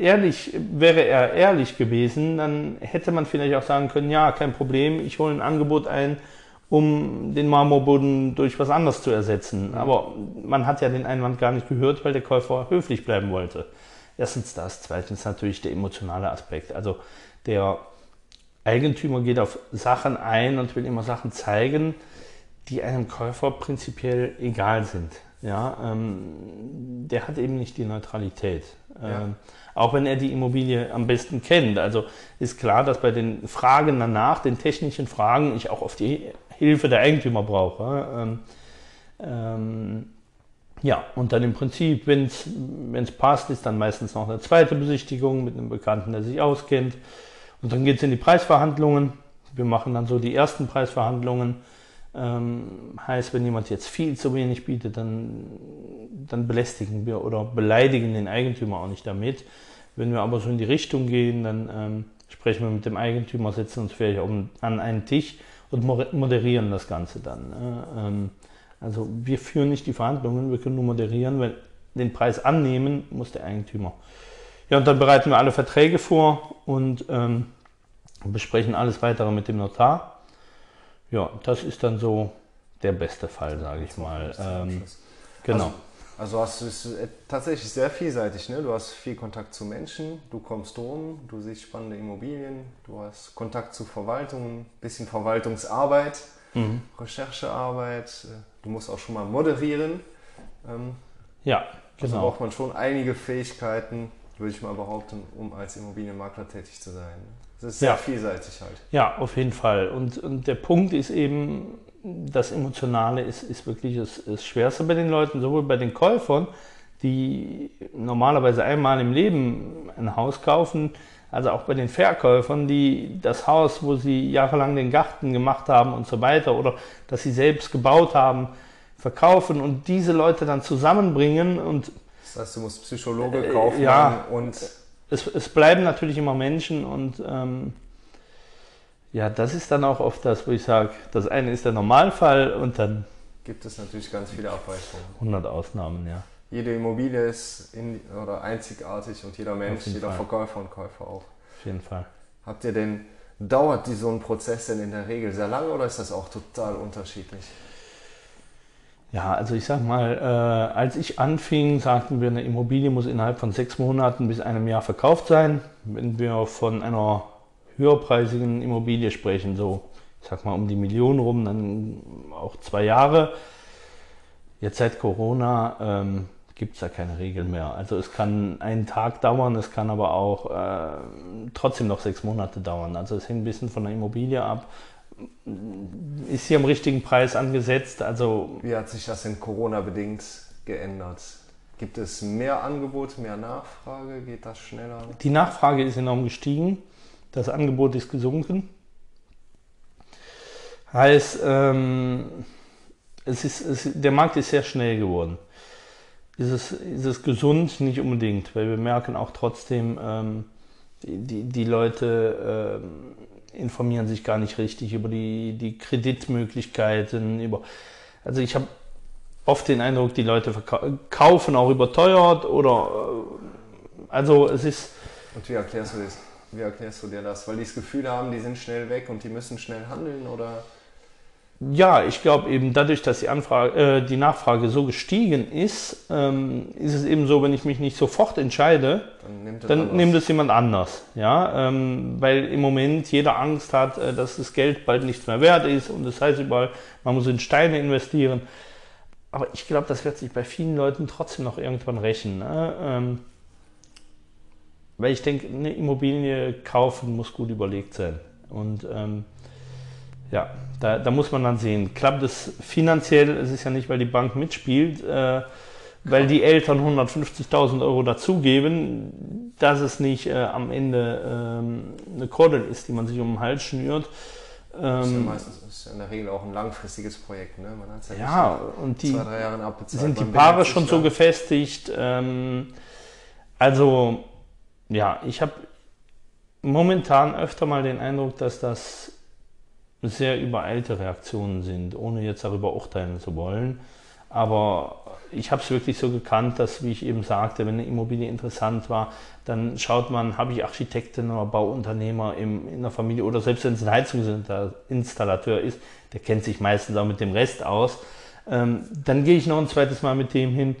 [SPEAKER 3] ehrlich, wäre er ehrlich gewesen, dann hätte man vielleicht auch sagen können, ja, kein Problem, ich hole ein Angebot ein, um den Marmorboden durch was anderes zu ersetzen. Aber man hat ja den Einwand gar nicht gehört, weil der Käufer höflich bleiben wollte. Erstens das, zweitens natürlich der emotionale Aspekt. Also der Eigentümer geht auf Sachen ein und will immer Sachen zeigen, die einem Käufer prinzipiell egal sind. Ja, ähm, der hat eben nicht die Neutralität. Ähm, auch wenn er die Immobilie am besten kennt. Also ist klar, dass bei den Fragen danach, den technischen Fragen, ich auch auf die Hilfe der Eigentümer brauche. Ähm, ähm, ja, und dann im Prinzip, wenn es passt, ist dann meistens noch eine zweite Besichtigung mit einem Bekannten, der sich auskennt. Und dann geht es in die Preisverhandlungen. Wir machen dann so die ersten Preisverhandlungen ähm, heißt, wenn jemand jetzt viel zu wenig bietet, dann, dann belästigen wir oder beleidigen den Eigentümer auch nicht damit. Wenn wir aber so in die Richtung gehen, dann ähm, sprechen wir mit dem Eigentümer, setzen uns vielleicht um, an einen Tisch und moderieren das Ganze dann. Äh, ähm, also wir führen nicht die Verhandlungen, wir können nur moderieren, weil den Preis annehmen muss der Eigentümer. Ja, und dann bereiten wir alle Verträge vor und ähm, besprechen alles weitere mit dem Notar. Ja, das ist dann so der beste Fall, sage ich mal. Ähm,
[SPEAKER 2] genau. Also, also hast du es äh, tatsächlich sehr vielseitig. Ne? Du hast viel Kontakt zu Menschen, du kommst rum, du siehst spannende Immobilien, du hast Kontakt zu Verwaltung, bisschen Verwaltungsarbeit, mhm. Recherchearbeit. Äh, du musst auch schon mal moderieren. Ähm,
[SPEAKER 3] ja,
[SPEAKER 2] also genau. Also braucht man schon einige Fähigkeiten, würde ich mal behaupten, um als Immobilienmakler tätig zu sein. Das ist sehr ja. vielseitig halt.
[SPEAKER 3] Ja, auf jeden Fall. Und, und der Punkt ist eben, das Emotionale ist, ist wirklich das, das Schwerste bei den Leuten, sowohl bei den Käufern, die normalerweise einmal im Leben ein Haus kaufen, also auch bei den Verkäufern, die das Haus, wo sie jahrelang den Garten gemacht haben und so weiter, oder das sie selbst gebaut haben, verkaufen und diese Leute dann zusammenbringen und
[SPEAKER 2] das heißt, du musst Psychologe kaufen äh, ja, und
[SPEAKER 3] es, es bleiben natürlich immer Menschen und ähm, ja, das ist dann auch oft das, wo ich sage, das eine ist der Normalfall und dann
[SPEAKER 2] gibt es natürlich ganz viele Abweichungen.
[SPEAKER 3] 100 Ausnahmen, ja.
[SPEAKER 2] Jede Immobilie ist in, oder einzigartig und jeder Mensch, jeder Fall. Verkäufer und Käufer auch.
[SPEAKER 3] Auf jeden Fall.
[SPEAKER 2] Habt ihr denn, dauert die, so ein Prozess denn in der Regel sehr lange oder ist das auch total unterschiedlich?
[SPEAKER 3] Ja, also ich sag mal, äh, als ich anfing, sagten wir, eine Immobilie muss innerhalb von sechs Monaten bis einem Jahr verkauft sein. Wenn wir von einer höherpreisigen Immobilie sprechen, so ich sag mal um die Million rum, dann auch zwei Jahre. Jetzt seit Corona ähm, gibt es da keine Regel mehr. Also es kann einen Tag dauern, es kann aber auch äh, trotzdem noch sechs Monate dauern. Also es hängt ein bisschen von der Immobilie ab. Ist hier am richtigen Preis angesetzt? Also
[SPEAKER 2] Wie hat sich das in Corona bedingt geändert? Gibt es mehr Angebot, mehr Nachfrage? Geht das schneller?
[SPEAKER 3] Die Nachfrage ist enorm gestiegen, das Angebot ist gesunken. Heißt, ähm, es ist, es, der Markt ist sehr schnell geworden. Ist es, ist es gesund? Nicht unbedingt, weil wir merken auch trotzdem, ähm, die, die, die Leute ähm, informieren sich gar nicht richtig über die, die Kreditmöglichkeiten. Über, also ich habe oft den Eindruck, die Leute kaufen auch überteuert oder äh, also es ist.
[SPEAKER 2] Und wie erklärst du das? Wie erklärst du dir das? Weil die das Gefühl haben, die sind schnell weg und die müssen schnell handeln oder?
[SPEAKER 3] Ja, ich glaube eben dadurch, dass die, Anfrage, äh, die Nachfrage so gestiegen ist, ähm, ist es eben so, wenn ich mich nicht sofort entscheide, dann nimmt, dann nimmt es jemand anders. Ja, ähm, weil im Moment jeder Angst hat, äh, dass das Geld bald nichts mehr wert ist und das heißt überall, man muss in Steine investieren. Aber ich glaube, das wird sich bei vielen Leuten trotzdem noch irgendwann rächen. Ne? Ähm, weil ich denke, eine Immobilie kaufen muss gut überlegt sein. Und ähm, ja, da, da, muss man dann sehen, klappt es finanziell, es ist ja nicht, weil die Bank mitspielt, äh, weil die Eltern 150.000 Euro dazugeben, dass es nicht äh, am Ende ähm, eine Kordel ist, die man sich um den Hals schnürt.
[SPEAKER 2] das ist ja ähm, meistens ist ja in der Regel auch ein langfristiges Projekt. Ne?
[SPEAKER 3] Man hat ja, ja und die zwei, drei Jahren abbezahlt. Sind die Paare schon so gefestigt? Ähm, also, ja, ich habe momentan öfter mal den Eindruck, dass das sehr übereilte Reaktionen sind, ohne jetzt darüber urteilen zu wollen. Aber ich habe es wirklich so gekannt, dass, wie ich eben sagte, wenn eine Immobilie interessant war, dann schaut man, habe ich Architekten oder Bauunternehmer im, in der Familie oder selbst wenn es ein Heizungsinstallateur ist, der kennt sich meistens auch mit dem Rest aus. Ähm, dann gehe ich noch ein zweites Mal mit dem hin.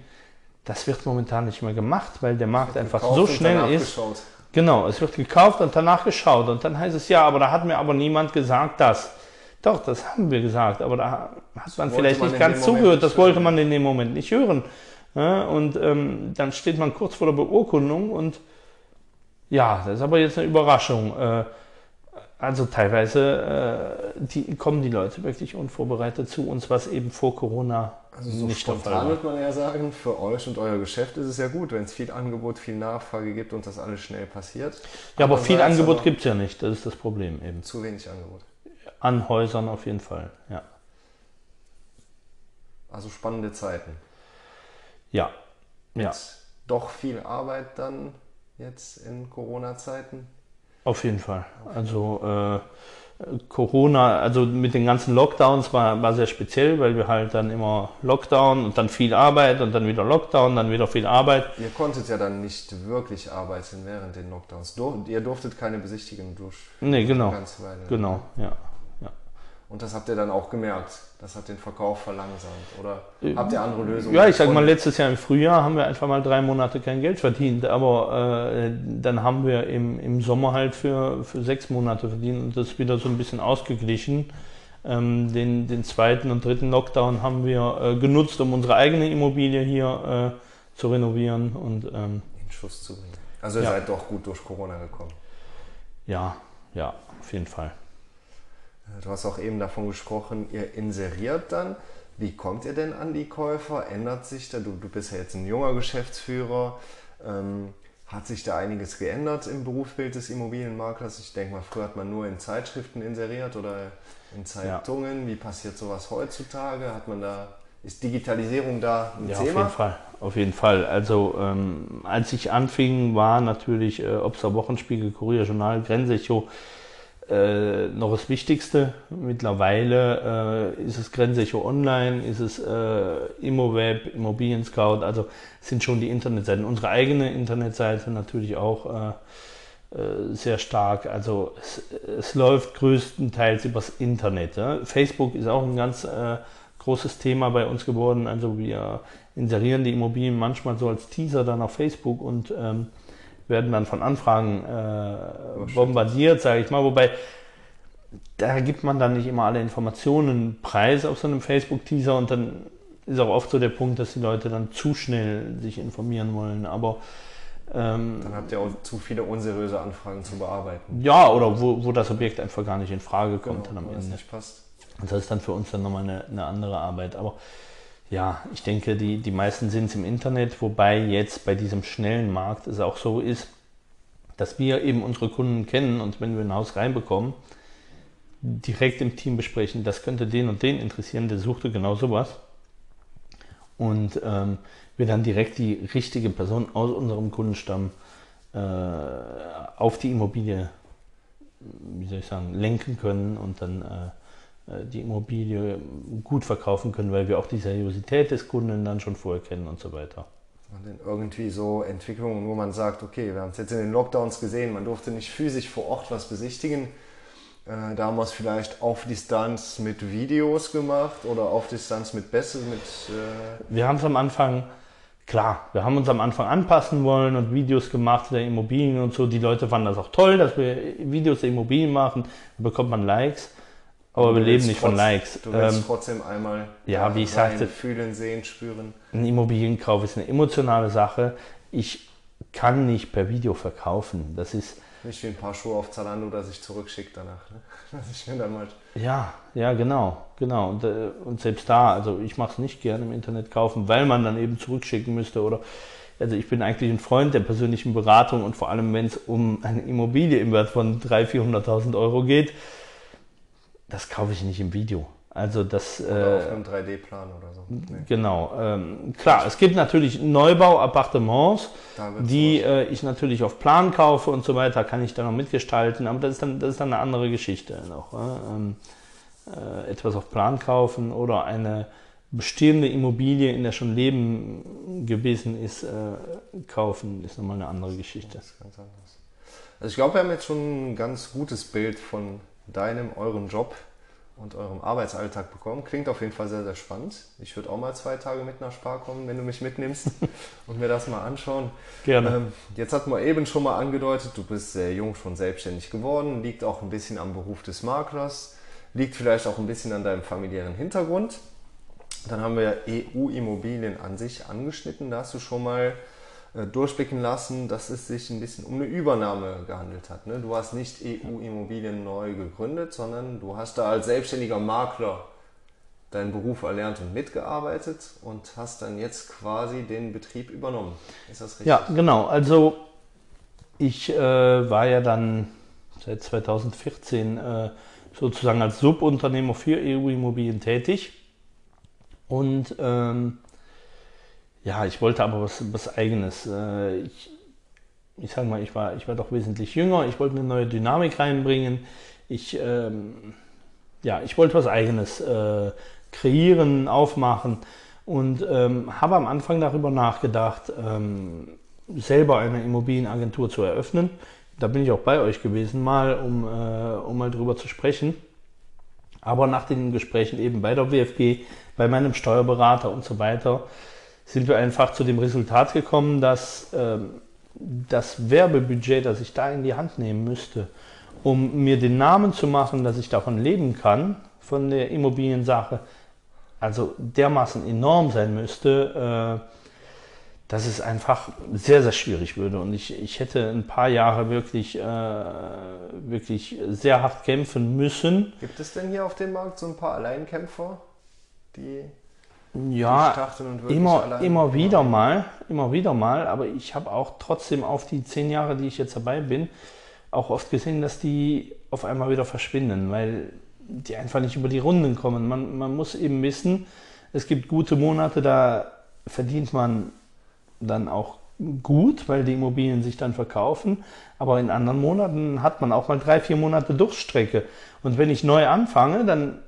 [SPEAKER 3] Das wird momentan nicht mehr gemacht, weil der Markt einfach so schnell ist. Geschaut. Genau, es wird gekauft und danach geschaut. Und dann heißt es ja, aber da hat mir aber niemand gesagt, dass. Doch, das haben wir gesagt, aber da hat man vielleicht man nicht ganz zugehört. Das wollte man in dem Moment nicht hören. Und ähm, dann steht man kurz vor der Beurkundung und ja, das ist aber jetzt eine Überraschung. Äh, also teilweise äh, die, kommen die Leute wirklich unvorbereitet zu uns, was eben vor Corona
[SPEAKER 2] also so nicht spontan würde man ja sagen, für euch und euer Geschäft ist es ja gut, wenn es viel Angebot, viel Nachfrage gibt und das alles schnell passiert.
[SPEAKER 3] Ja, aber viel Angebot gibt es ja nicht, das ist das Problem eben.
[SPEAKER 2] Zu wenig Angebot.
[SPEAKER 3] An Häusern auf jeden Fall, ja.
[SPEAKER 2] Also spannende Zeiten.
[SPEAKER 3] Ja,
[SPEAKER 2] ja. Doch viel Arbeit dann jetzt in Corona-Zeiten?
[SPEAKER 3] Auf jeden Fall. Also äh, Corona, also mit den ganzen Lockdowns war, war sehr speziell, weil wir halt dann immer Lockdown und dann viel Arbeit und dann wieder Lockdown, dann wieder viel Arbeit.
[SPEAKER 2] Ihr konntet ja dann nicht wirklich arbeiten während den Lockdowns. Dur ihr durftet keine Besichtigungen durch.
[SPEAKER 3] Nee, genau. Genau, ja.
[SPEAKER 2] Und das habt ihr dann auch gemerkt. Das hat den Verkauf verlangsamt. Oder äh, habt ihr andere Lösungen?
[SPEAKER 3] Ja, ich sag mal, letztes Jahr im Frühjahr haben wir einfach mal drei Monate kein Geld verdient. Aber äh, dann haben wir im, im Sommer halt für, für sechs Monate verdient und das wieder so ein bisschen ausgeglichen. Ähm, den, den zweiten und dritten Lockdown haben wir äh, genutzt, um unsere eigene Immobilie hier äh, zu renovieren und ähm,
[SPEAKER 2] in Schuss zu bringen. Also ihr ja. seid doch gut durch Corona gekommen.
[SPEAKER 3] Ja, ja, auf jeden Fall.
[SPEAKER 2] Du hast auch eben davon gesprochen, ihr inseriert dann. Wie kommt ihr denn an die Käufer? Ändert sich da? Du, du bist ja jetzt ein junger Geschäftsführer. Ähm, hat sich da einiges geändert im Berufsbild des Immobilienmaklers? Ich denke mal, früher hat man nur in Zeitschriften inseriert oder in Zeitungen. Ja. Wie passiert sowas heutzutage? Hat man da ist Digitalisierung da ein
[SPEAKER 3] ja,
[SPEAKER 2] Thema?
[SPEAKER 3] Auf jeden Fall, auf jeden Fall. Also ähm, als ich anfing, war natürlich äh, Obster Wochenspiegel, Kurier Journal, Grenzecho äh, noch das Wichtigste. Mittlerweile äh, ist es Grenzecho Online, ist es äh, Immoweb, Immobilien Scout, also sind schon die Internetseiten. Unsere eigene Internetseite natürlich auch äh, äh, sehr stark. Also es, es, läuft größtenteils übers Internet. Ja. Facebook ist auch ein ganz äh, großes Thema bei uns geworden. Also wir inserieren die Immobilien manchmal so als Teaser dann auf Facebook und ähm, werden dann von Anfragen äh, bombardiert, sage ich mal. Wobei, da gibt man dann nicht immer alle Informationen preis auf so einem Facebook-Teaser und dann ist auch oft so der Punkt, dass die Leute dann zu schnell sich informieren wollen. Aber
[SPEAKER 2] ähm, dann habt ihr auch zu viele unseriöse Anfragen zu bearbeiten.
[SPEAKER 3] Ja, oder wo, wo das Objekt einfach gar nicht in Frage kommt genau, dann am
[SPEAKER 2] Ende. Das nicht passt.
[SPEAKER 3] Und das ist dann für uns dann nochmal eine, eine andere Arbeit. Aber ja, ich denke, die, die meisten sind es im Internet, wobei jetzt bei diesem schnellen Markt es auch so ist, dass wir eben unsere Kunden kennen und wenn wir ein Haus reinbekommen, direkt im Team besprechen, das könnte den und den interessieren, der suchte genau sowas. Und ähm, wir dann direkt die richtige Person aus unserem Kundenstamm äh, auf die Immobilie, wie soll ich sagen, lenken können und dann äh, die Immobilie gut verkaufen können, weil wir auch die Seriosität des Kunden dann schon vorher kennen und so weiter.
[SPEAKER 2] Und dann irgendwie so Entwicklungen, wo man sagt, okay, wir haben es jetzt in den Lockdowns gesehen, man durfte nicht physisch vor Ort was besichtigen. Äh, da haben wir es vielleicht auf Distanz mit Videos gemacht oder auf Distanz mit Bässe, mit.
[SPEAKER 3] Äh wir haben es am Anfang klar, wir haben uns am Anfang anpassen wollen und Videos gemacht der Immobilien und so. Die Leute fanden das auch toll, dass wir Videos der Immobilien machen. Da bekommt man Likes. Aber wir leben nicht trotz, von Likes.
[SPEAKER 2] Du willst ähm, trotzdem einmal
[SPEAKER 3] ja, wie ich sagte,
[SPEAKER 2] fühlen, sehen, spüren.
[SPEAKER 3] Ein Immobilienkauf ist eine emotionale Sache. Ich kann nicht per Video verkaufen. Das ist
[SPEAKER 2] nicht wie ein paar Schuhe auf Zalando, dass ich zurückschicke danach. Ne? Dass ich
[SPEAKER 3] mir dann mal ja, ja, genau, genau. Und, äh, und selbst da, also ich mache es nicht gerne im Internet kaufen, weil man dann eben zurückschicken müsste oder also ich bin eigentlich ein Freund der persönlichen Beratung und vor allem, wenn es um eine Immobilie im Wert von 300.000, 400.000 Euro geht, das kaufe ich nicht im Video. Also das.
[SPEAKER 2] Oder auf äh, einem 3D-Plan oder so.
[SPEAKER 3] Nee. Genau. Ähm, klar, es gibt natürlich Neubau-Appartements, die äh, ich natürlich auf Plan kaufe und so weiter, kann ich dann noch mitgestalten, aber das ist dann, das ist dann eine andere Geschichte noch. Ähm, äh, etwas auf Plan kaufen oder eine bestehende Immobilie, in der schon Leben gewesen ist, äh, kaufen, ist nochmal eine andere Geschichte. Das ist ganz anders.
[SPEAKER 2] Also ich glaube, wir haben jetzt schon ein ganz gutes Bild von deinem, eurem Job und eurem Arbeitsalltag bekommen. Klingt auf jeden Fall sehr, sehr spannend. Ich würde auch mal zwei Tage mit nach Spar kommen, wenn du mich mitnimmst und mir das mal anschauen.
[SPEAKER 3] Gerne. Ähm,
[SPEAKER 2] jetzt hat man eben schon mal angedeutet, du bist sehr jung schon selbstständig geworden, liegt auch ein bisschen am Beruf des Maklers, liegt vielleicht auch ein bisschen an deinem familiären Hintergrund. Dann haben wir EU-Immobilien an sich angeschnitten. Da hast du schon mal durchblicken lassen, dass es sich ein bisschen um eine Übernahme gehandelt hat. Ne? Du hast nicht EU-Immobilien neu gegründet, sondern du hast da als selbstständiger Makler deinen Beruf erlernt und mitgearbeitet und hast dann jetzt quasi den Betrieb übernommen.
[SPEAKER 3] Ist das richtig? Ja, genau. Also ich äh, war ja dann seit 2014 äh, sozusagen als Subunternehmer für EU-Immobilien tätig und ähm, ja, ich wollte aber was, was Eigenes. Äh, ich, ich sag mal, ich war, ich war doch wesentlich jünger. Ich wollte eine neue Dynamik reinbringen. Ich, ähm, ja, ich wollte was Eigenes äh, kreieren, aufmachen und ähm, habe am Anfang darüber nachgedacht, ähm, selber eine Immobilienagentur zu eröffnen. Da bin ich auch bei euch gewesen, mal, um, äh, um mal drüber zu sprechen. Aber nach den Gesprächen eben bei der WFG, bei meinem Steuerberater und so weiter, sind wir einfach zu dem Resultat gekommen, dass ähm, das Werbebudget, das ich da in die Hand nehmen müsste, um mir den Namen zu machen, dass ich davon leben kann, von der Immobiliensache, also dermaßen enorm sein müsste, äh, dass es einfach sehr, sehr schwierig würde. Und ich, ich hätte ein paar Jahre wirklich, äh, wirklich sehr hart kämpfen müssen.
[SPEAKER 2] Gibt es denn hier auf dem Markt so ein paar Alleinkämpfer, die
[SPEAKER 3] ja, immer, immer wieder mal, immer wieder mal, aber ich habe auch trotzdem auf die zehn Jahre, die ich jetzt dabei bin, auch oft gesehen, dass die auf einmal wieder verschwinden, weil die einfach nicht über die Runden kommen. Man, man muss eben wissen, es gibt gute Monate, da verdient man dann auch gut, weil die Immobilien sich dann verkaufen. Aber in anderen Monaten hat man auch mal drei, vier Monate Durchstrecke. Und wenn ich neu anfange, dann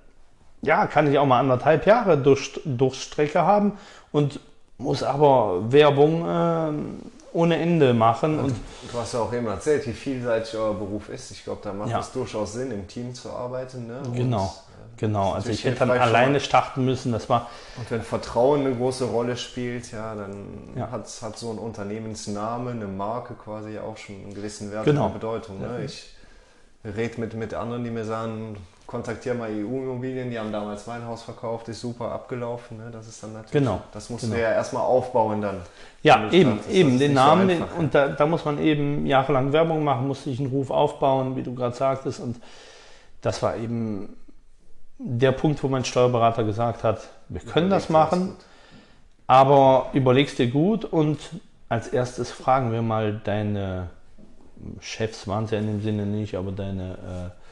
[SPEAKER 3] ja, kann ich auch mal anderthalb Jahre durch, Durchstrecke haben und muss aber Werbung äh, ohne Ende machen. Und,
[SPEAKER 2] du hast ja auch eben erzählt, wie vielseitig euer Beruf ist. Ich glaube, da macht ja. es durchaus Sinn, im Team zu arbeiten. Ne?
[SPEAKER 3] Genau. Und, äh, genau, also ich hätte dann alleine starten müssen, das war...
[SPEAKER 2] Und wenn Vertrauen eine große Rolle spielt, ja, dann ja. Hat, hat so ein Unternehmensname, eine Marke quasi auch schon einen gewissen Wert
[SPEAKER 3] genau.
[SPEAKER 2] und Bedeutung. Ne? Ich rede mit, mit anderen, die mir sagen, kontaktiere mal EU-Immobilien, die haben damals mein Haus verkauft, ist super abgelaufen. Ne? Das ist dann natürlich,
[SPEAKER 3] Genau.
[SPEAKER 2] das musst
[SPEAKER 3] Genau.
[SPEAKER 2] du ja erstmal aufbauen dann.
[SPEAKER 3] Ja, eben,
[SPEAKER 2] das
[SPEAKER 3] eben den
[SPEAKER 2] so
[SPEAKER 3] Namen,
[SPEAKER 2] einfach,
[SPEAKER 3] und da, da muss man eben jahrelang Werbung machen, muss sich einen Ruf aufbauen, wie du gerade sagtest. Und das war eben der Punkt, wo mein Steuerberater gesagt hat, wir können das
[SPEAKER 2] Überleg dir
[SPEAKER 3] machen, aber überlegst dir gut und als erstes fragen wir mal deine Chefs, waren es ja in dem Sinne nicht, aber deine äh,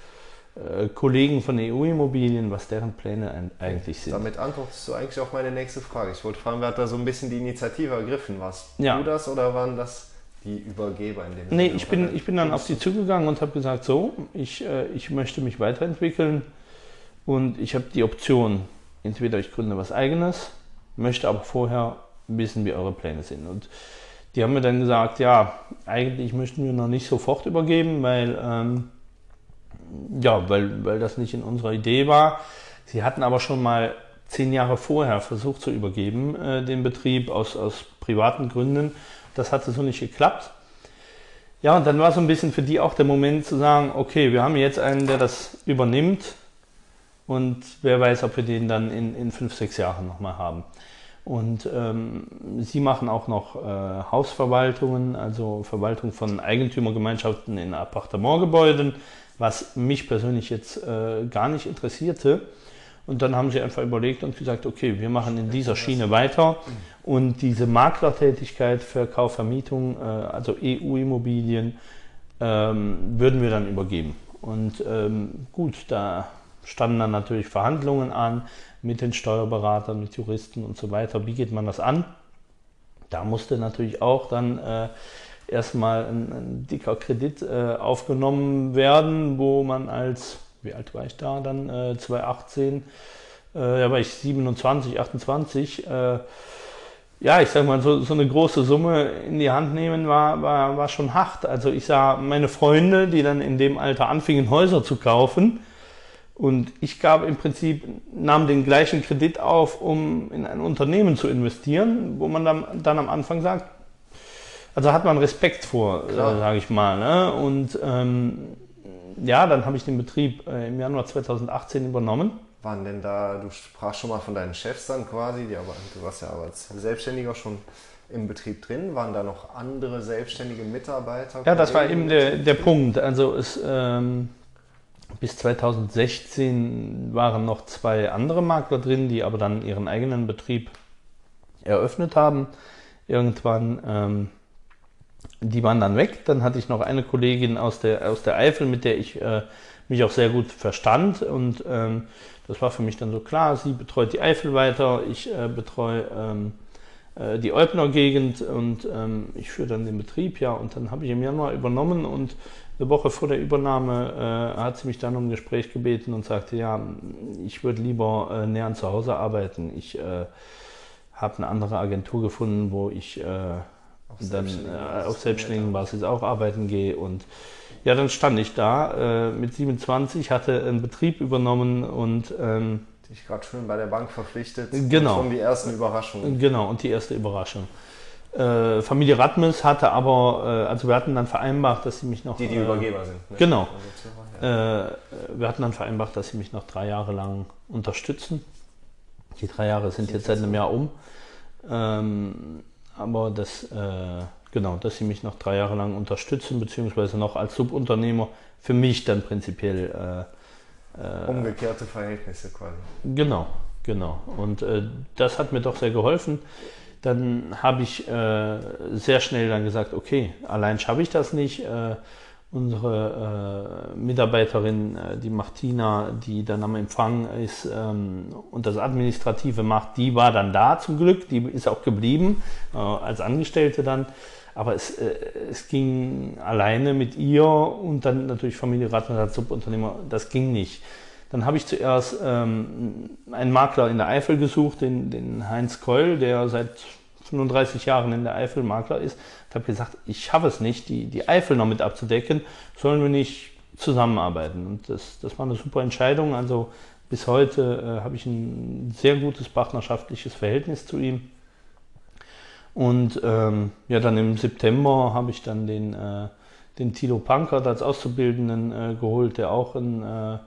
[SPEAKER 3] Kollegen von EU-Immobilien, was deren Pläne eigentlich sind.
[SPEAKER 2] Damit antwortest du eigentlich auf meine nächste Frage. Ich wollte fragen, wer hat da so ein bisschen die Initiative ergriffen? Warst
[SPEAKER 3] Ja.
[SPEAKER 2] du das oder waren das die Übergeber in dem
[SPEAKER 3] Nee,
[SPEAKER 2] Sinne?
[SPEAKER 3] ich bin, ich bin dann auf die zugegangen und habe gesagt, so, ich, äh, ich möchte mich weiterentwickeln und ich habe die Option, entweder ich gründe was eigenes, möchte aber vorher wissen, wie eure Pläne sind. Und die haben mir dann gesagt, ja, eigentlich möchten wir noch nicht sofort übergeben, weil, ähm, ja, weil, weil das nicht in unserer Idee war. Sie hatten aber schon mal zehn Jahre vorher versucht zu übergeben, äh, den Betrieb aus, aus privaten Gründen. Das hatte so nicht geklappt. Ja, und dann war so ein bisschen für die auch der Moment zu sagen, okay, wir haben jetzt einen, der das übernimmt und wer weiß, ob wir den dann in, in fünf, sechs Jahren nochmal haben. Und ähm, sie machen auch noch äh, Hausverwaltungen, also Verwaltung von Eigentümergemeinschaften in Appartementgebäuden, was mich persönlich jetzt äh, gar nicht interessierte. Und dann haben sie einfach überlegt und gesagt, okay, wir machen in dieser Schiene weiter und diese Maklertätigkeit, Verkauf, Vermietung, äh, also EU-Immobilien, ähm, würden wir dann übergeben. Und ähm, gut, da standen dann natürlich Verhandlungen an mit den Steuerberatern, mit Juristen und so weiter. Wie geht man das an? Da musste natürlich auch dann äh, erstmal ein, ein dicker Kredit äh, aufgenommen werden, wo man als, wie alt war ich da dann, äh, 2018, äh, da war ich 27, 28, äh, ja, ich sag mal, so, so eine große Summe in die Hand nehmen war, war, war schon hart. Also ich sah meine Freunde, die dann in dem Alter anfingen, Häuser zu kaufen. Und ich gab im Prinzip, nahm den gleichen Kredit auf, um in ein Unternehmen zu investieren, wo man dann, dann am Anfang sagt, also hat man Respekt vor, äh, sage ich mal. Ne? Und ähm, ja, dann habe ich den Betrieb äh, im Januar 2018 übernommen.
[SPEAKER 2] Waren denn da, du sprachst schon mal von deinen Chefs dann quasi, die aber, du warst ja aber als Selbstständiger schon im Betrieb drin. Waren da noch andere selbstständige Mitarbeiter?
[SPEAKER 3] Ja, das war eben der, der Punkt. Also es, ähm, bis 2016 waren noch zwei andere Makler drin, die aber dann ihren eigenen Betrieb eröffnet haben. Irgendwann, ähm, die waren dann weg. Dann hatte ich noch eine Kollegin aus der, aus der Eifel, mit der ich äh, mich auch sehr gut verstand. Und ähm, das war für mich dann so klar, sie betreut die Eifel weiter, ich äh, betreue ähm, äh, die Eubner Gegend und ähm, ich führe dann den Betrieb, ja, und dann habe ich im Januar übernommen und eine Woche vor der Übernahme äh, hat sie mich dann um ein Gespräch gebeten und sagte, ja, ich würde lieber äh, näher an zu Hause arbeiten. Ich äh, habe eine andere Agentur gefunden, wo ich äh, dann äh, auf selbstständigen Basis auch arbeiten gehe und ja, dann stand ich da äh, mit 27, hatte einen Betrieb übernommen und ähm,
[SPEAKER 2] Dich gerade schön bei der Bank verpflichtet.
[SPEAKER 3] Genau.
[SPEAKER 2] Und schon die ersten Überraschungen.
[SPEAKER 3] Genau, und die erste Überraschung. Äh, Familie Radmes hatte aber, äh, also wir hatten dann vereinbart, dass sie mich noch.
[SPEAKER 2] Die, die
[SPEAKER 3] äh,
[SPEAKER 2] Übergeber sind. Ne?
[SPEAKER 3] Genau.
[SPEAKER 2] Also.
[SPEAKER 3] Äh, wir hatten dann vereinbart, dass sie mich noch drei Jahre lang unterstützen. Die drei Jahre sind jetzt seit einem Jahr um. Ähm, aber das, äh, genau, dass sie mich noch drei Jahre lang unterstützen, beziehungsweise noch als Subunternehmer für mich dann prinzipiell äh, äh,
[SPEAKER 2] Umgekehrte Verhältnisse quasi.
[SPEAKER 3] Genau, genau. Und äh, das hat mir doch sehr geholfen. Dann habe ich äh, sehr schnell dann gesagt, okay, allein schaffe ich das nicht. Unsere äh, Mitarbeiterin, äh, die Martina, die dann am Empfang ist ähm, und das Administrative macht, die war dann da zum Glück, die ist auch geblieben äh, als Angestellte dann. Aber es, äh, es ging alleine mit ihr und dann natürlich Familie Radner als Subunternehmer, das ging nicht. Dann habe ich zuerst ähm, einen Makler in der Eifel gesucht, den, den Heinz Keul, der seit 35 Jahren in der Eifel Makler ist. Ich habe gesagt, ich schaffe es nicht, die, die Eifel noch mit abzudecken, sollen wir nicht zusammenarbeiten. Und das, das war eine super Entscheidung. Also bis heute äh, habe ich ein sehr gutes partnerschaftliches Verhältnis zu ihm. Und ähm, ja, dann im September habe ich dann den, äh, den Tilo Pankert als Auszubildenden äh, geholt, der auch ein, äh,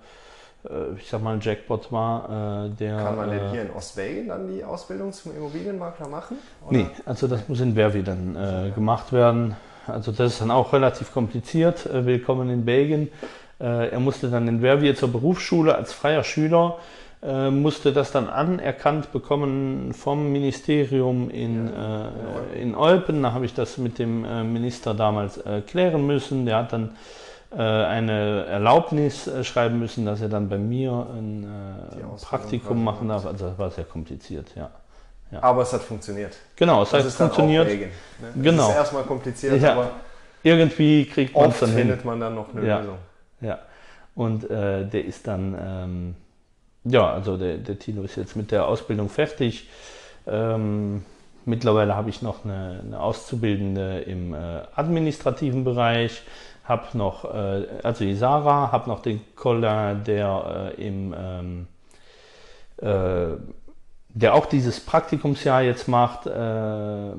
[SPEAKER 3] ich sag mal, ein Jackpot war, äh, der.
[SPEAKER 2] Kann man denn
[SPEAKER 3] äh,
[SPEAKER 2] hier in Ostwegen dann die Ausbildung zum Immobilienmakler machen?
[SPEAKER 3] Oder? Nee, also das muss in Vervi dann äh, gemacht werden. Also das ist dann auch relativ kompliziert. Äh, willkommen in Belgien. Äh, er musste dann in Verviers zur Berufsschule als freier Schüler, äh, musste das dann anerkannt bekommen vom Ministerium in, ja, in, Eupen. Da habe ich das mit dem Minister damals klären müssen. Der hat dann eine Erlaubnis schreiben müssen, dass er dann bei mir ein Praktikum machen darf. Also das war sehr kompliziert, ja.
[SPEAKER 2] Ja. Aber es hat funktioniert.
[SPEAKER 3] Genau, es
[SPEAKER 2] das
[SPEAKER 3] hat funktioniert.
[SPEAKER 2] Regen, ne?
[SPEAKER 3] Genau. Es
[SPEAKER 2] ist erstmal kompliziert,
[SPEAKER 3] ja.
[SPEAKER 2] aber
[SPEAKER 3] irgendwie kriegt man es dann
[SPEAKER 2] findet
[SPEAKER 3] hin.
[SPEAKER 2] man dann noch eine
[SPEAKER 3] ja.
[SPEAKER 2] Lösung.
[SPEAKER 3] Ja. Und äh, der ist dann, ähm, ja, also der, der Tilo ist jetzt mit der Ausbildung fertig. Ähm, mittlerweile habe ich noch eine, eine Auszubildende im äh, administrativen Bereich, habe noch, äh, also die Sarah, habe noch den Colin, der äh, im ähm, äh, der auch dieses Praktikumsjahr jetzt macht, äh,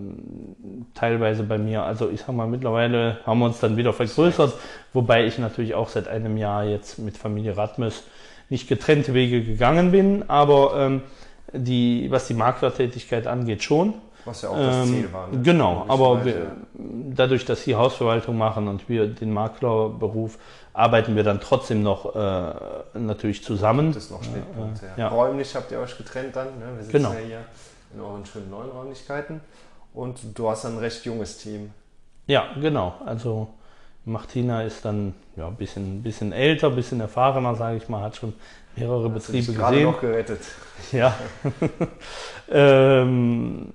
[SPEAKER 3] teilweise bei mir. Also ich sag mal, mittlerweile haben wir uns dann wieder vergrößert, wobei ich natürlich auch seit einem Jahr jetzt mit Familie Radmes nicht getrennte Wege gegangen bin, aber ähm, die, was die Maklertätigkeit angeht, schon.
[SPEAKER 2] Was ja auch das Ziel war. Ne?
[SPEAKER 3] Genau, aber wir, dadurch, dass Sie Hausverwaltung machen und wir den Maklerberuf, arbeiten wir dann trotzdem noch äh, natürlich zusammen.
[SPEAKER 2] Das ist noch Schnittpunkte.
[SPEAKER 3] Ja.
[SPEAKER 2] Ja. Räumlich habt ihr euch getrennt dann. Ne? Wir sitzen
[SPEAKER 3] Genau.
[SPEAKER 2] ja hier in euren schönen neuen Räumlichkeiten. Und du hast ein recht junges Team.
[SPEAKER 3] Ja, genau. Also Martina ist dann ja, ein bisschen, bisschen älter, ein bisschen erfahrener, sage ich mal, hat schon mehrere
[SPEAKER 2] Hast
[SPEAKER 3] Betriebe
[SPEAKER 2] dich gerade
[SPEAKER 3] gesehen.
[SPEAKER 2] noch gerettet.
[SPEAKER 3] Ja. ähm,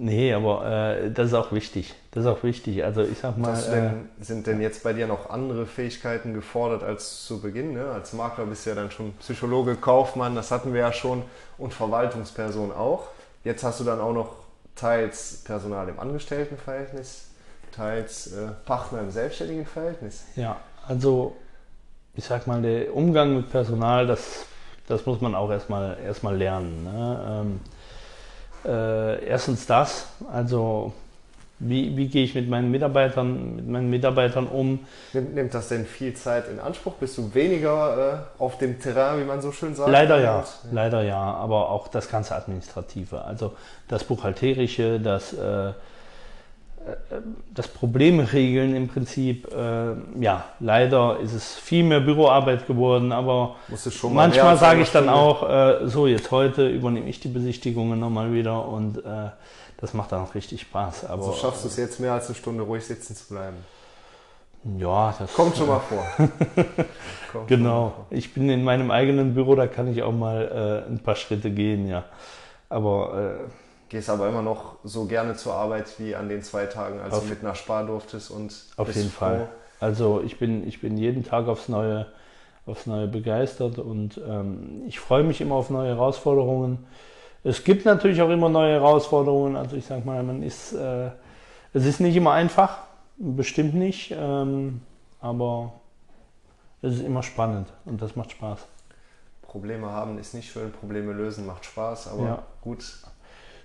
[SPEAKER 3] nee, aber äh, das ist auch wichtig. Das ist auch wichtig. Also ich sag mal.
[SPEAKER 2] Was
[SPEAKER 3] Äh,
[SPEAKER 2] denn, sind denn jetzt bei dir noch andere Fähigkeiten gefordert als zu Beginn? Ne? Als Makler bist du ja dann schon Psychologe, Kaufmann, das hatten wir ja schon, und Verwaltungsperson auch. Jetzt hast du dann auch noch teils Personal im Angestelltenverhältnis, teils äh, Partner im selbstständigen Verhältnis.
[SPEAKER 3] ja, also ich sag mal, der Umgang mit Personal, das, das muss man auch erstmal erstmal lernen. Ne? Ähm, äh, erstens das, also wie, wie gehe ich mit meinen Mitarbeitern, mit meinen Mitarbeitern um?
[SPEAKER 2] Nimmt, nimmt das denn viel Zeit in Anspruch? Bist du weniger äh, auf dem Terrain, wie man so schön sagt?
[SPEAKER 3] Leider ja,
[SPEAKER 2] Und-
[SPEAKER 3] leider ja, aber auch das ganze Administrative, also das Buchhalterische, das, äh, äh, das Probleme regeln im Prinzip. Äh, ja, leider ist es viel mehr Büroarbeit geworden, aber manchmal sage ich dann auch, äh, so jetzt heute übernehme ich die Besichtigungen nochmal wieder und äh, das macht dann auch richtig Spaß. Aber
[SPEAKER 2] So schaffst du es jetzt mehr als eine Stunde ruhig sitzen zu bleiben.
[SPEAKER 3] ja, das
[SPEAKER 2] Kommt schon mal vor. Mal
[SPEAKER 3] Genau.
[SPEAKER 2] vor.
[SPEAKER 3] Ich bin in meinem eigenen Büro, da kann ich auch mal äh, ein paar Schritte gehen, ja. Aber äh,
[SPEAKER 2] Gehst aber immer noch so gerne zur Arbeit wie an den zwei Tagen, als
[SPEAKER 3] Auf-
[SPEAKER 2] du mit nach Spar durftest und
[SPEAKER 3] Auf jeden
[SPEAKER 2] froh.
[SPEAKER 3] Fall. Also ich bin, ich bin jeden Tag aufs Neue, aufs Neue begeistert und ähm, ich freue mich immer auf neue Herausforderungen. Es gibt natürlich auch immer neue Herausforderungen. Also ich sag mal, man ist, äh, es ist nicht immer einfach, bestimmt nicht, ähm, aber es ist immer spannend und das macht Spaß.
[SPEAKER 2] Probleme haben ist nicht schön, Probleme lösen macht Spaß, aber
[SPEAKER 3] Ja.
[SPEAKER 2] gut.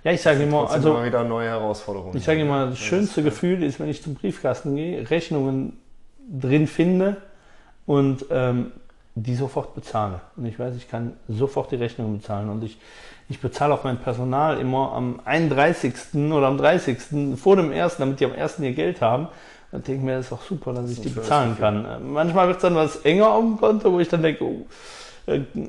[SPEAKER 3] Ja, ich sage immer, also
[SPEAKER 2] immer wieder neue Herausforderungen.
[SPEAKER 3] Ich sage immer, das schönste
[SPEAKER 2] ist-
[SPEAKER 3] Gefühl ist, wenn ich zum Briefkasten gehe, Rechnungen drin finde und ähm, die sofort bezahle. Und ich weiß, ich kann sofort die Rechnungen bezahlen. Und ich, ich bezahle auch mein Personal immer am 31. oder am 30. vor dem 1., damit die am 1. ihr Geld haben. Und denke mir, das ist auch super, dass ich die bezahlen kann. Äh, Manchmal wird es dann was enger auf dem Konto, wo ich dann denke, oh,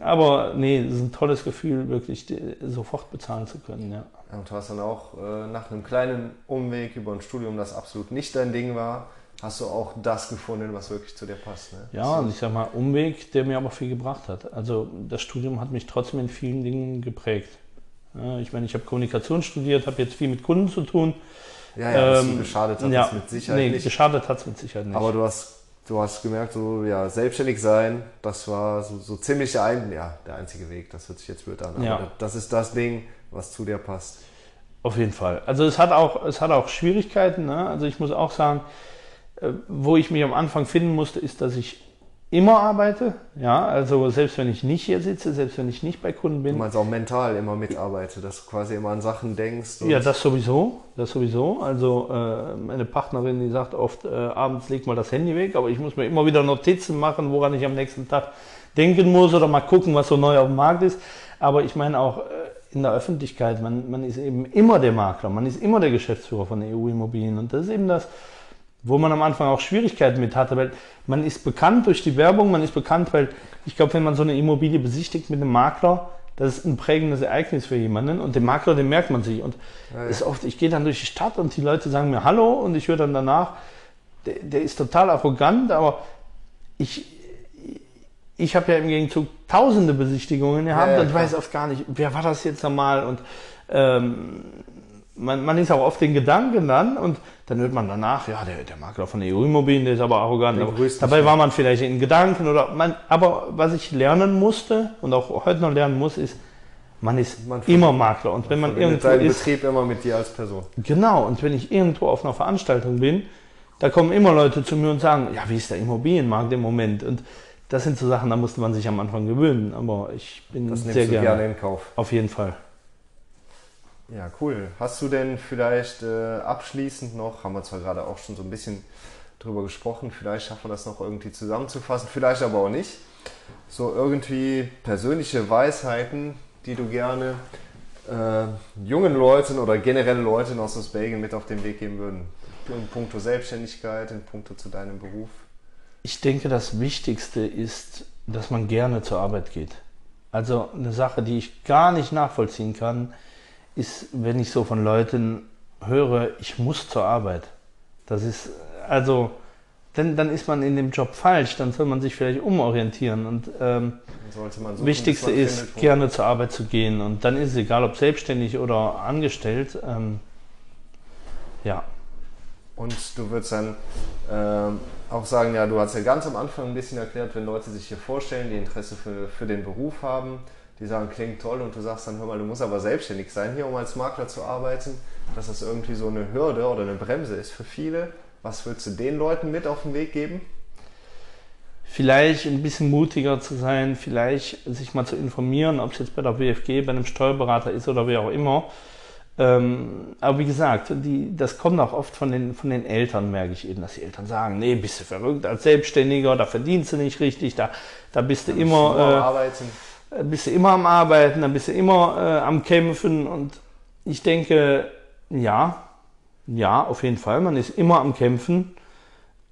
[SPEAKER 3] aber nee, das ist ein tolles Gefühl, wirklich sofort bezahlen zu können. Ja.
[SPEAKER 2] Ja, und du hast dann auch äh, nach einem kleinen Umweg über ein Studium, das absolut nicht dein Ding war, hast du auch das gefunden, was wirklich zu dir passt. Ne?
[SPEAKER 3] Ja, und ich sag mal, Umweg, der mir aber viel gebracht hat. Also das Studium hat mich trotzdem in vielen Dingen geprägt. Ja, ich meine, ich habe Kommunikation studiert, habe jetzt viel mit Kunden zu tun.
[SPEAKER 2] ja, ja
[SPEAKER 3] Ähm,
[SPEAKER 2] geschadet hat
[SPEAKER 3] ja,
[SPEAKER 2] das mit Sicherheit
[SPEAKER 3] nee,
[SPEAKER 2] nicht.
[SPEAKER 3] geschadet hat es mit Sicherheit nicht.
[SPEAKER 2] Aber du hast, du hast gemerkt, so ja, selbstständig sein, das war so, so ziemlich der, ein, ja, der einzige Weg. Das hört sich jetzt blöd an. Aber
[SPEAKER 3] Ja.
[SPEAKER 2] das ist das Ding, was zu dir passt.
[SPEAKER 3] Auf jeden Fall. Also es hat auch, es hat auch Schwierigkeiten. Ne? Also ich muss auch sagen, äh, wo ich mich am Anfang finden musste, ist, dass ich immer arbeite. Ja, also selbst wenn ich nicht hier sitze, selbst wenn ich nicht bei Kunden bin.
[SPEAKER 2] Du meinst auch mental immer mitarbeite, dass du quasi immer an Sachen denkst.
[SPEAKER 3] Ja, das sowieso, das sowieso. Also äh, meine Partnerin, die sagt oft, äh, abends leg mal das Handy weg, aber ich muss mir immer wieder Notizen machen, woran ich am nächsten Tag denken muss oder mal gucken, was so neu auf dem Markt ist. Aber ich meine auch, äh, in der Öffentlichkeit, man, man ist eben immer der Makler, man ist immer der Geschäftsführer von EU Immobilien und das ist eben das, wo man am Anfang auch Schwierigkeiten mit hatte, weil man ist bekannt durch die Werbung, man ist bekannt, weil ich glaube, wenn man so eine Immobilie besichtigt mit einem Makler, das ist ein prägendes Ereignis für jemanden und den Makler, den merkt man sich und ja, ja. ist oft, ich gehe dann durch die Stadt und die Leute sagen mir Hallo und ich höre dann danach, der, der ist total arrogant, aber ich, ich habe ja im Gegenzug tausende Besichtigungen gehabt ja, und ich weiß oft gar nicht, wer war das jetzt nochmal und ähm, man, man ist auch oft den Gedanken dann und dann hört man danach, ja, der, der Makler von EU-Immobilien, der ist aber arrogant. Aber dabei war man vielleicht in Gedanken oder man, aber was ich lernen musste und auch heute noch lernen muss, ist, man ist man immer Makler. Und wenn man, man irgendwo
[SPEAKER 2] deinen
[SPEAKER 3] ist,
[SPEAKER 2] Betrieb immer mit dir als Person.
[SPEAKER 3] Genau. Und wenn ich irgendwo auf einer Veranstaltung bin, da kommen immer Leute zu mir und sagen, ja, wie ist der Immobilienmarkt im Moment? Und das sind so Sachen, da musste man sich am Anfang gewöhnen. Aber ich bin das sehr gerne, gerne
[SPEAKER 2] in Kauf.
[SPEAKER 3] Auf jeden Fall.
[SPEAKER 2] Ja, cool. Hast du denn vielleicht äh, abschließend noch, haben wir zwar gerade auch schon so ein bisschen drüber gesprochen, vielleicht schaffen wir das noch irgendwie zusammenzufassen, vielleicht aber auch nicht. So irgendwie persönliche Weisheiten, die du gerne äh, jungen Leuten oder generell Leuten aus Belgien mit auf den Weg geben würden. In puncto Selbstständigkeit, in puncto zu deinem Beruf.
[SPEAKER 3] Ich denke, das Wichtigste ist, dass man gerne zur Arbeit geht. Also eine Sache, die ich gar nicht nachvollziehen kann, ist, wenn ich so von Leuten höre, ich muss zur Arbeit. Das ist, also, dann, dann ist man in dem Job falsch, dann soll man sich vielleicht umorientieren. Und ähm, suchen, Wichtigste ist, findet, gerne zur Arbeit zu gehen. Und dann ist es egal, ob selbstständig oder angestellt. Ähm, ja.
[SPEAKER 2] Und du würdest dann ähm, auch sagen, ja, du hast ja ganz am Anfang ein bisschen erklärt, wenn Leute sich hier vorstellen, die Interesse für, für den Beruf haben, die sagen, klingt toll und du sagst dann, hör mal, du musst aber selbstständig sein hier, um als Makler zu arbeiten, dass das irgendwie so eine Hürde oder eine Bremse ist für viele. Was würdest du den Leuten mit auf den Weg geben?
[SPEAKER 3] Vielleicht ein bisschen mutiger zu sein, vielleicht sich mal zu informieren, ob es jetzt bei der WFG, bei einem Steuerberater ist oder wie auch immer. Ähm, aber wie gesagt, die, das kommt auch oft von den, von den Eltern, merke ich eben, dass die Eltern sagen, nee, bist du verrückt als Selbstständiger, da verdienst du nicht richtig, da, da bist du immer... Äh, arbeiten bist du immer am Arbeiten, dann bist du immer äh, am Kämpfen und ich denke, ja, ja, auf jeden Fall, man ist immer am Kämpfen,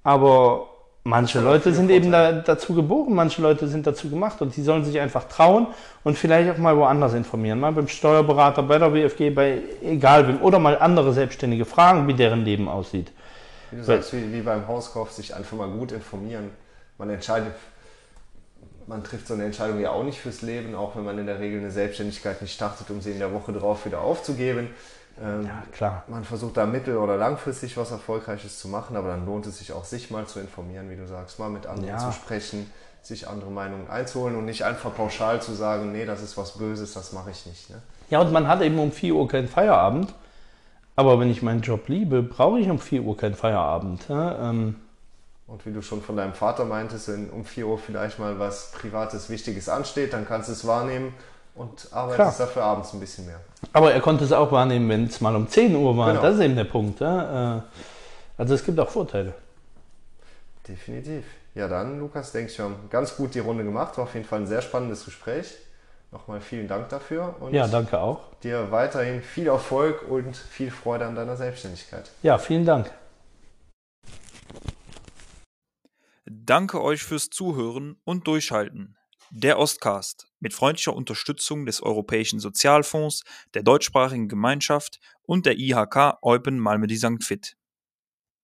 [SPEAKER 3] aber manche Leute sind eben da, dazu geboren, manche Leute sind dazu gemacht und die sollen sich einfach trauen und vielleicht auch mal woanders informieren, mal beim Steuerberater, bei der WFG, bei egal wem oder mal andere Selbstständige fragen, wie deren Leben aussieht.
[SPEAKER 2] Wie du sagst, wie, wie beim Hauskauf, sich einfach mal gut informieren. Man entscheidet man trifft so eine Entscheidung ja auch nicht fürs Leben, auch wenn man in der Regel eine Selbstständigkeit nicht startet, um sie in der Woche drauf wieder aufzugeben.
[SPEAKER 3] Ähm, ja, klar.
[SPEAKER 2] Man versucht da mittel- oder langfristig was Erfolgreiches zu machen, aber dann lohnt es sich auch, sich mal zu informieren, wie du sagst, mal mit anderen ja. zu sprechen, sich andere Meinungen einzuholen und nicht einfach pauschal zu sagen, nee, das ist was Böses, das mache ich nicht. Ne?
[SPEAKER 3] Ja, und man hat eben um 4 Uhr keinen Feierabend. Aber wenn ich meinen Job liebe, brauche ich um 4 Uhr keinen Feierabend. Ja? Ähm,
[SPEAKER 2] und wie du schon von deinem Vater meintest, wenn um 4 Uhr vielleicht mal was Privates, Wichtiges ansteht, dann kannst du es wahrnehmen und arbeitest Klar. dafür abends ein bisschen mehr.
[SPEAKER 3] Aber er konnte es auch wahrnehmen, wenn es mal um 10 Uhr war. Genau. Das ist eben der Punkt. Ja? Äh, also es gibt auch Vorteile.
[SPEAKER 2] Definitiv. Ja, dann, Lukas, denke ich, wir haben ganz gut die Runde gemacht. War auf jeden Fall ein sehr spannendes Gespräch. Nochmal vielen Dank dafür.
[SPEAKER 3] Und ja, danke auch.
[SPEAKER 2] Dir weiterhin viel Erfolg und viel Freude an deiner Selbstständigkeit.
[SPEAKER 3] Ja, vielen Dank.
[SPEAKER 1] Danke euch fürs Zuhören und Durchhalten. Der Ostcast mit freundlicher Unterstützung des Europäischen Sozialfonds, der deutschsprachigen Gemeinschaft und der IHK Eupen Malmedy St. Fit.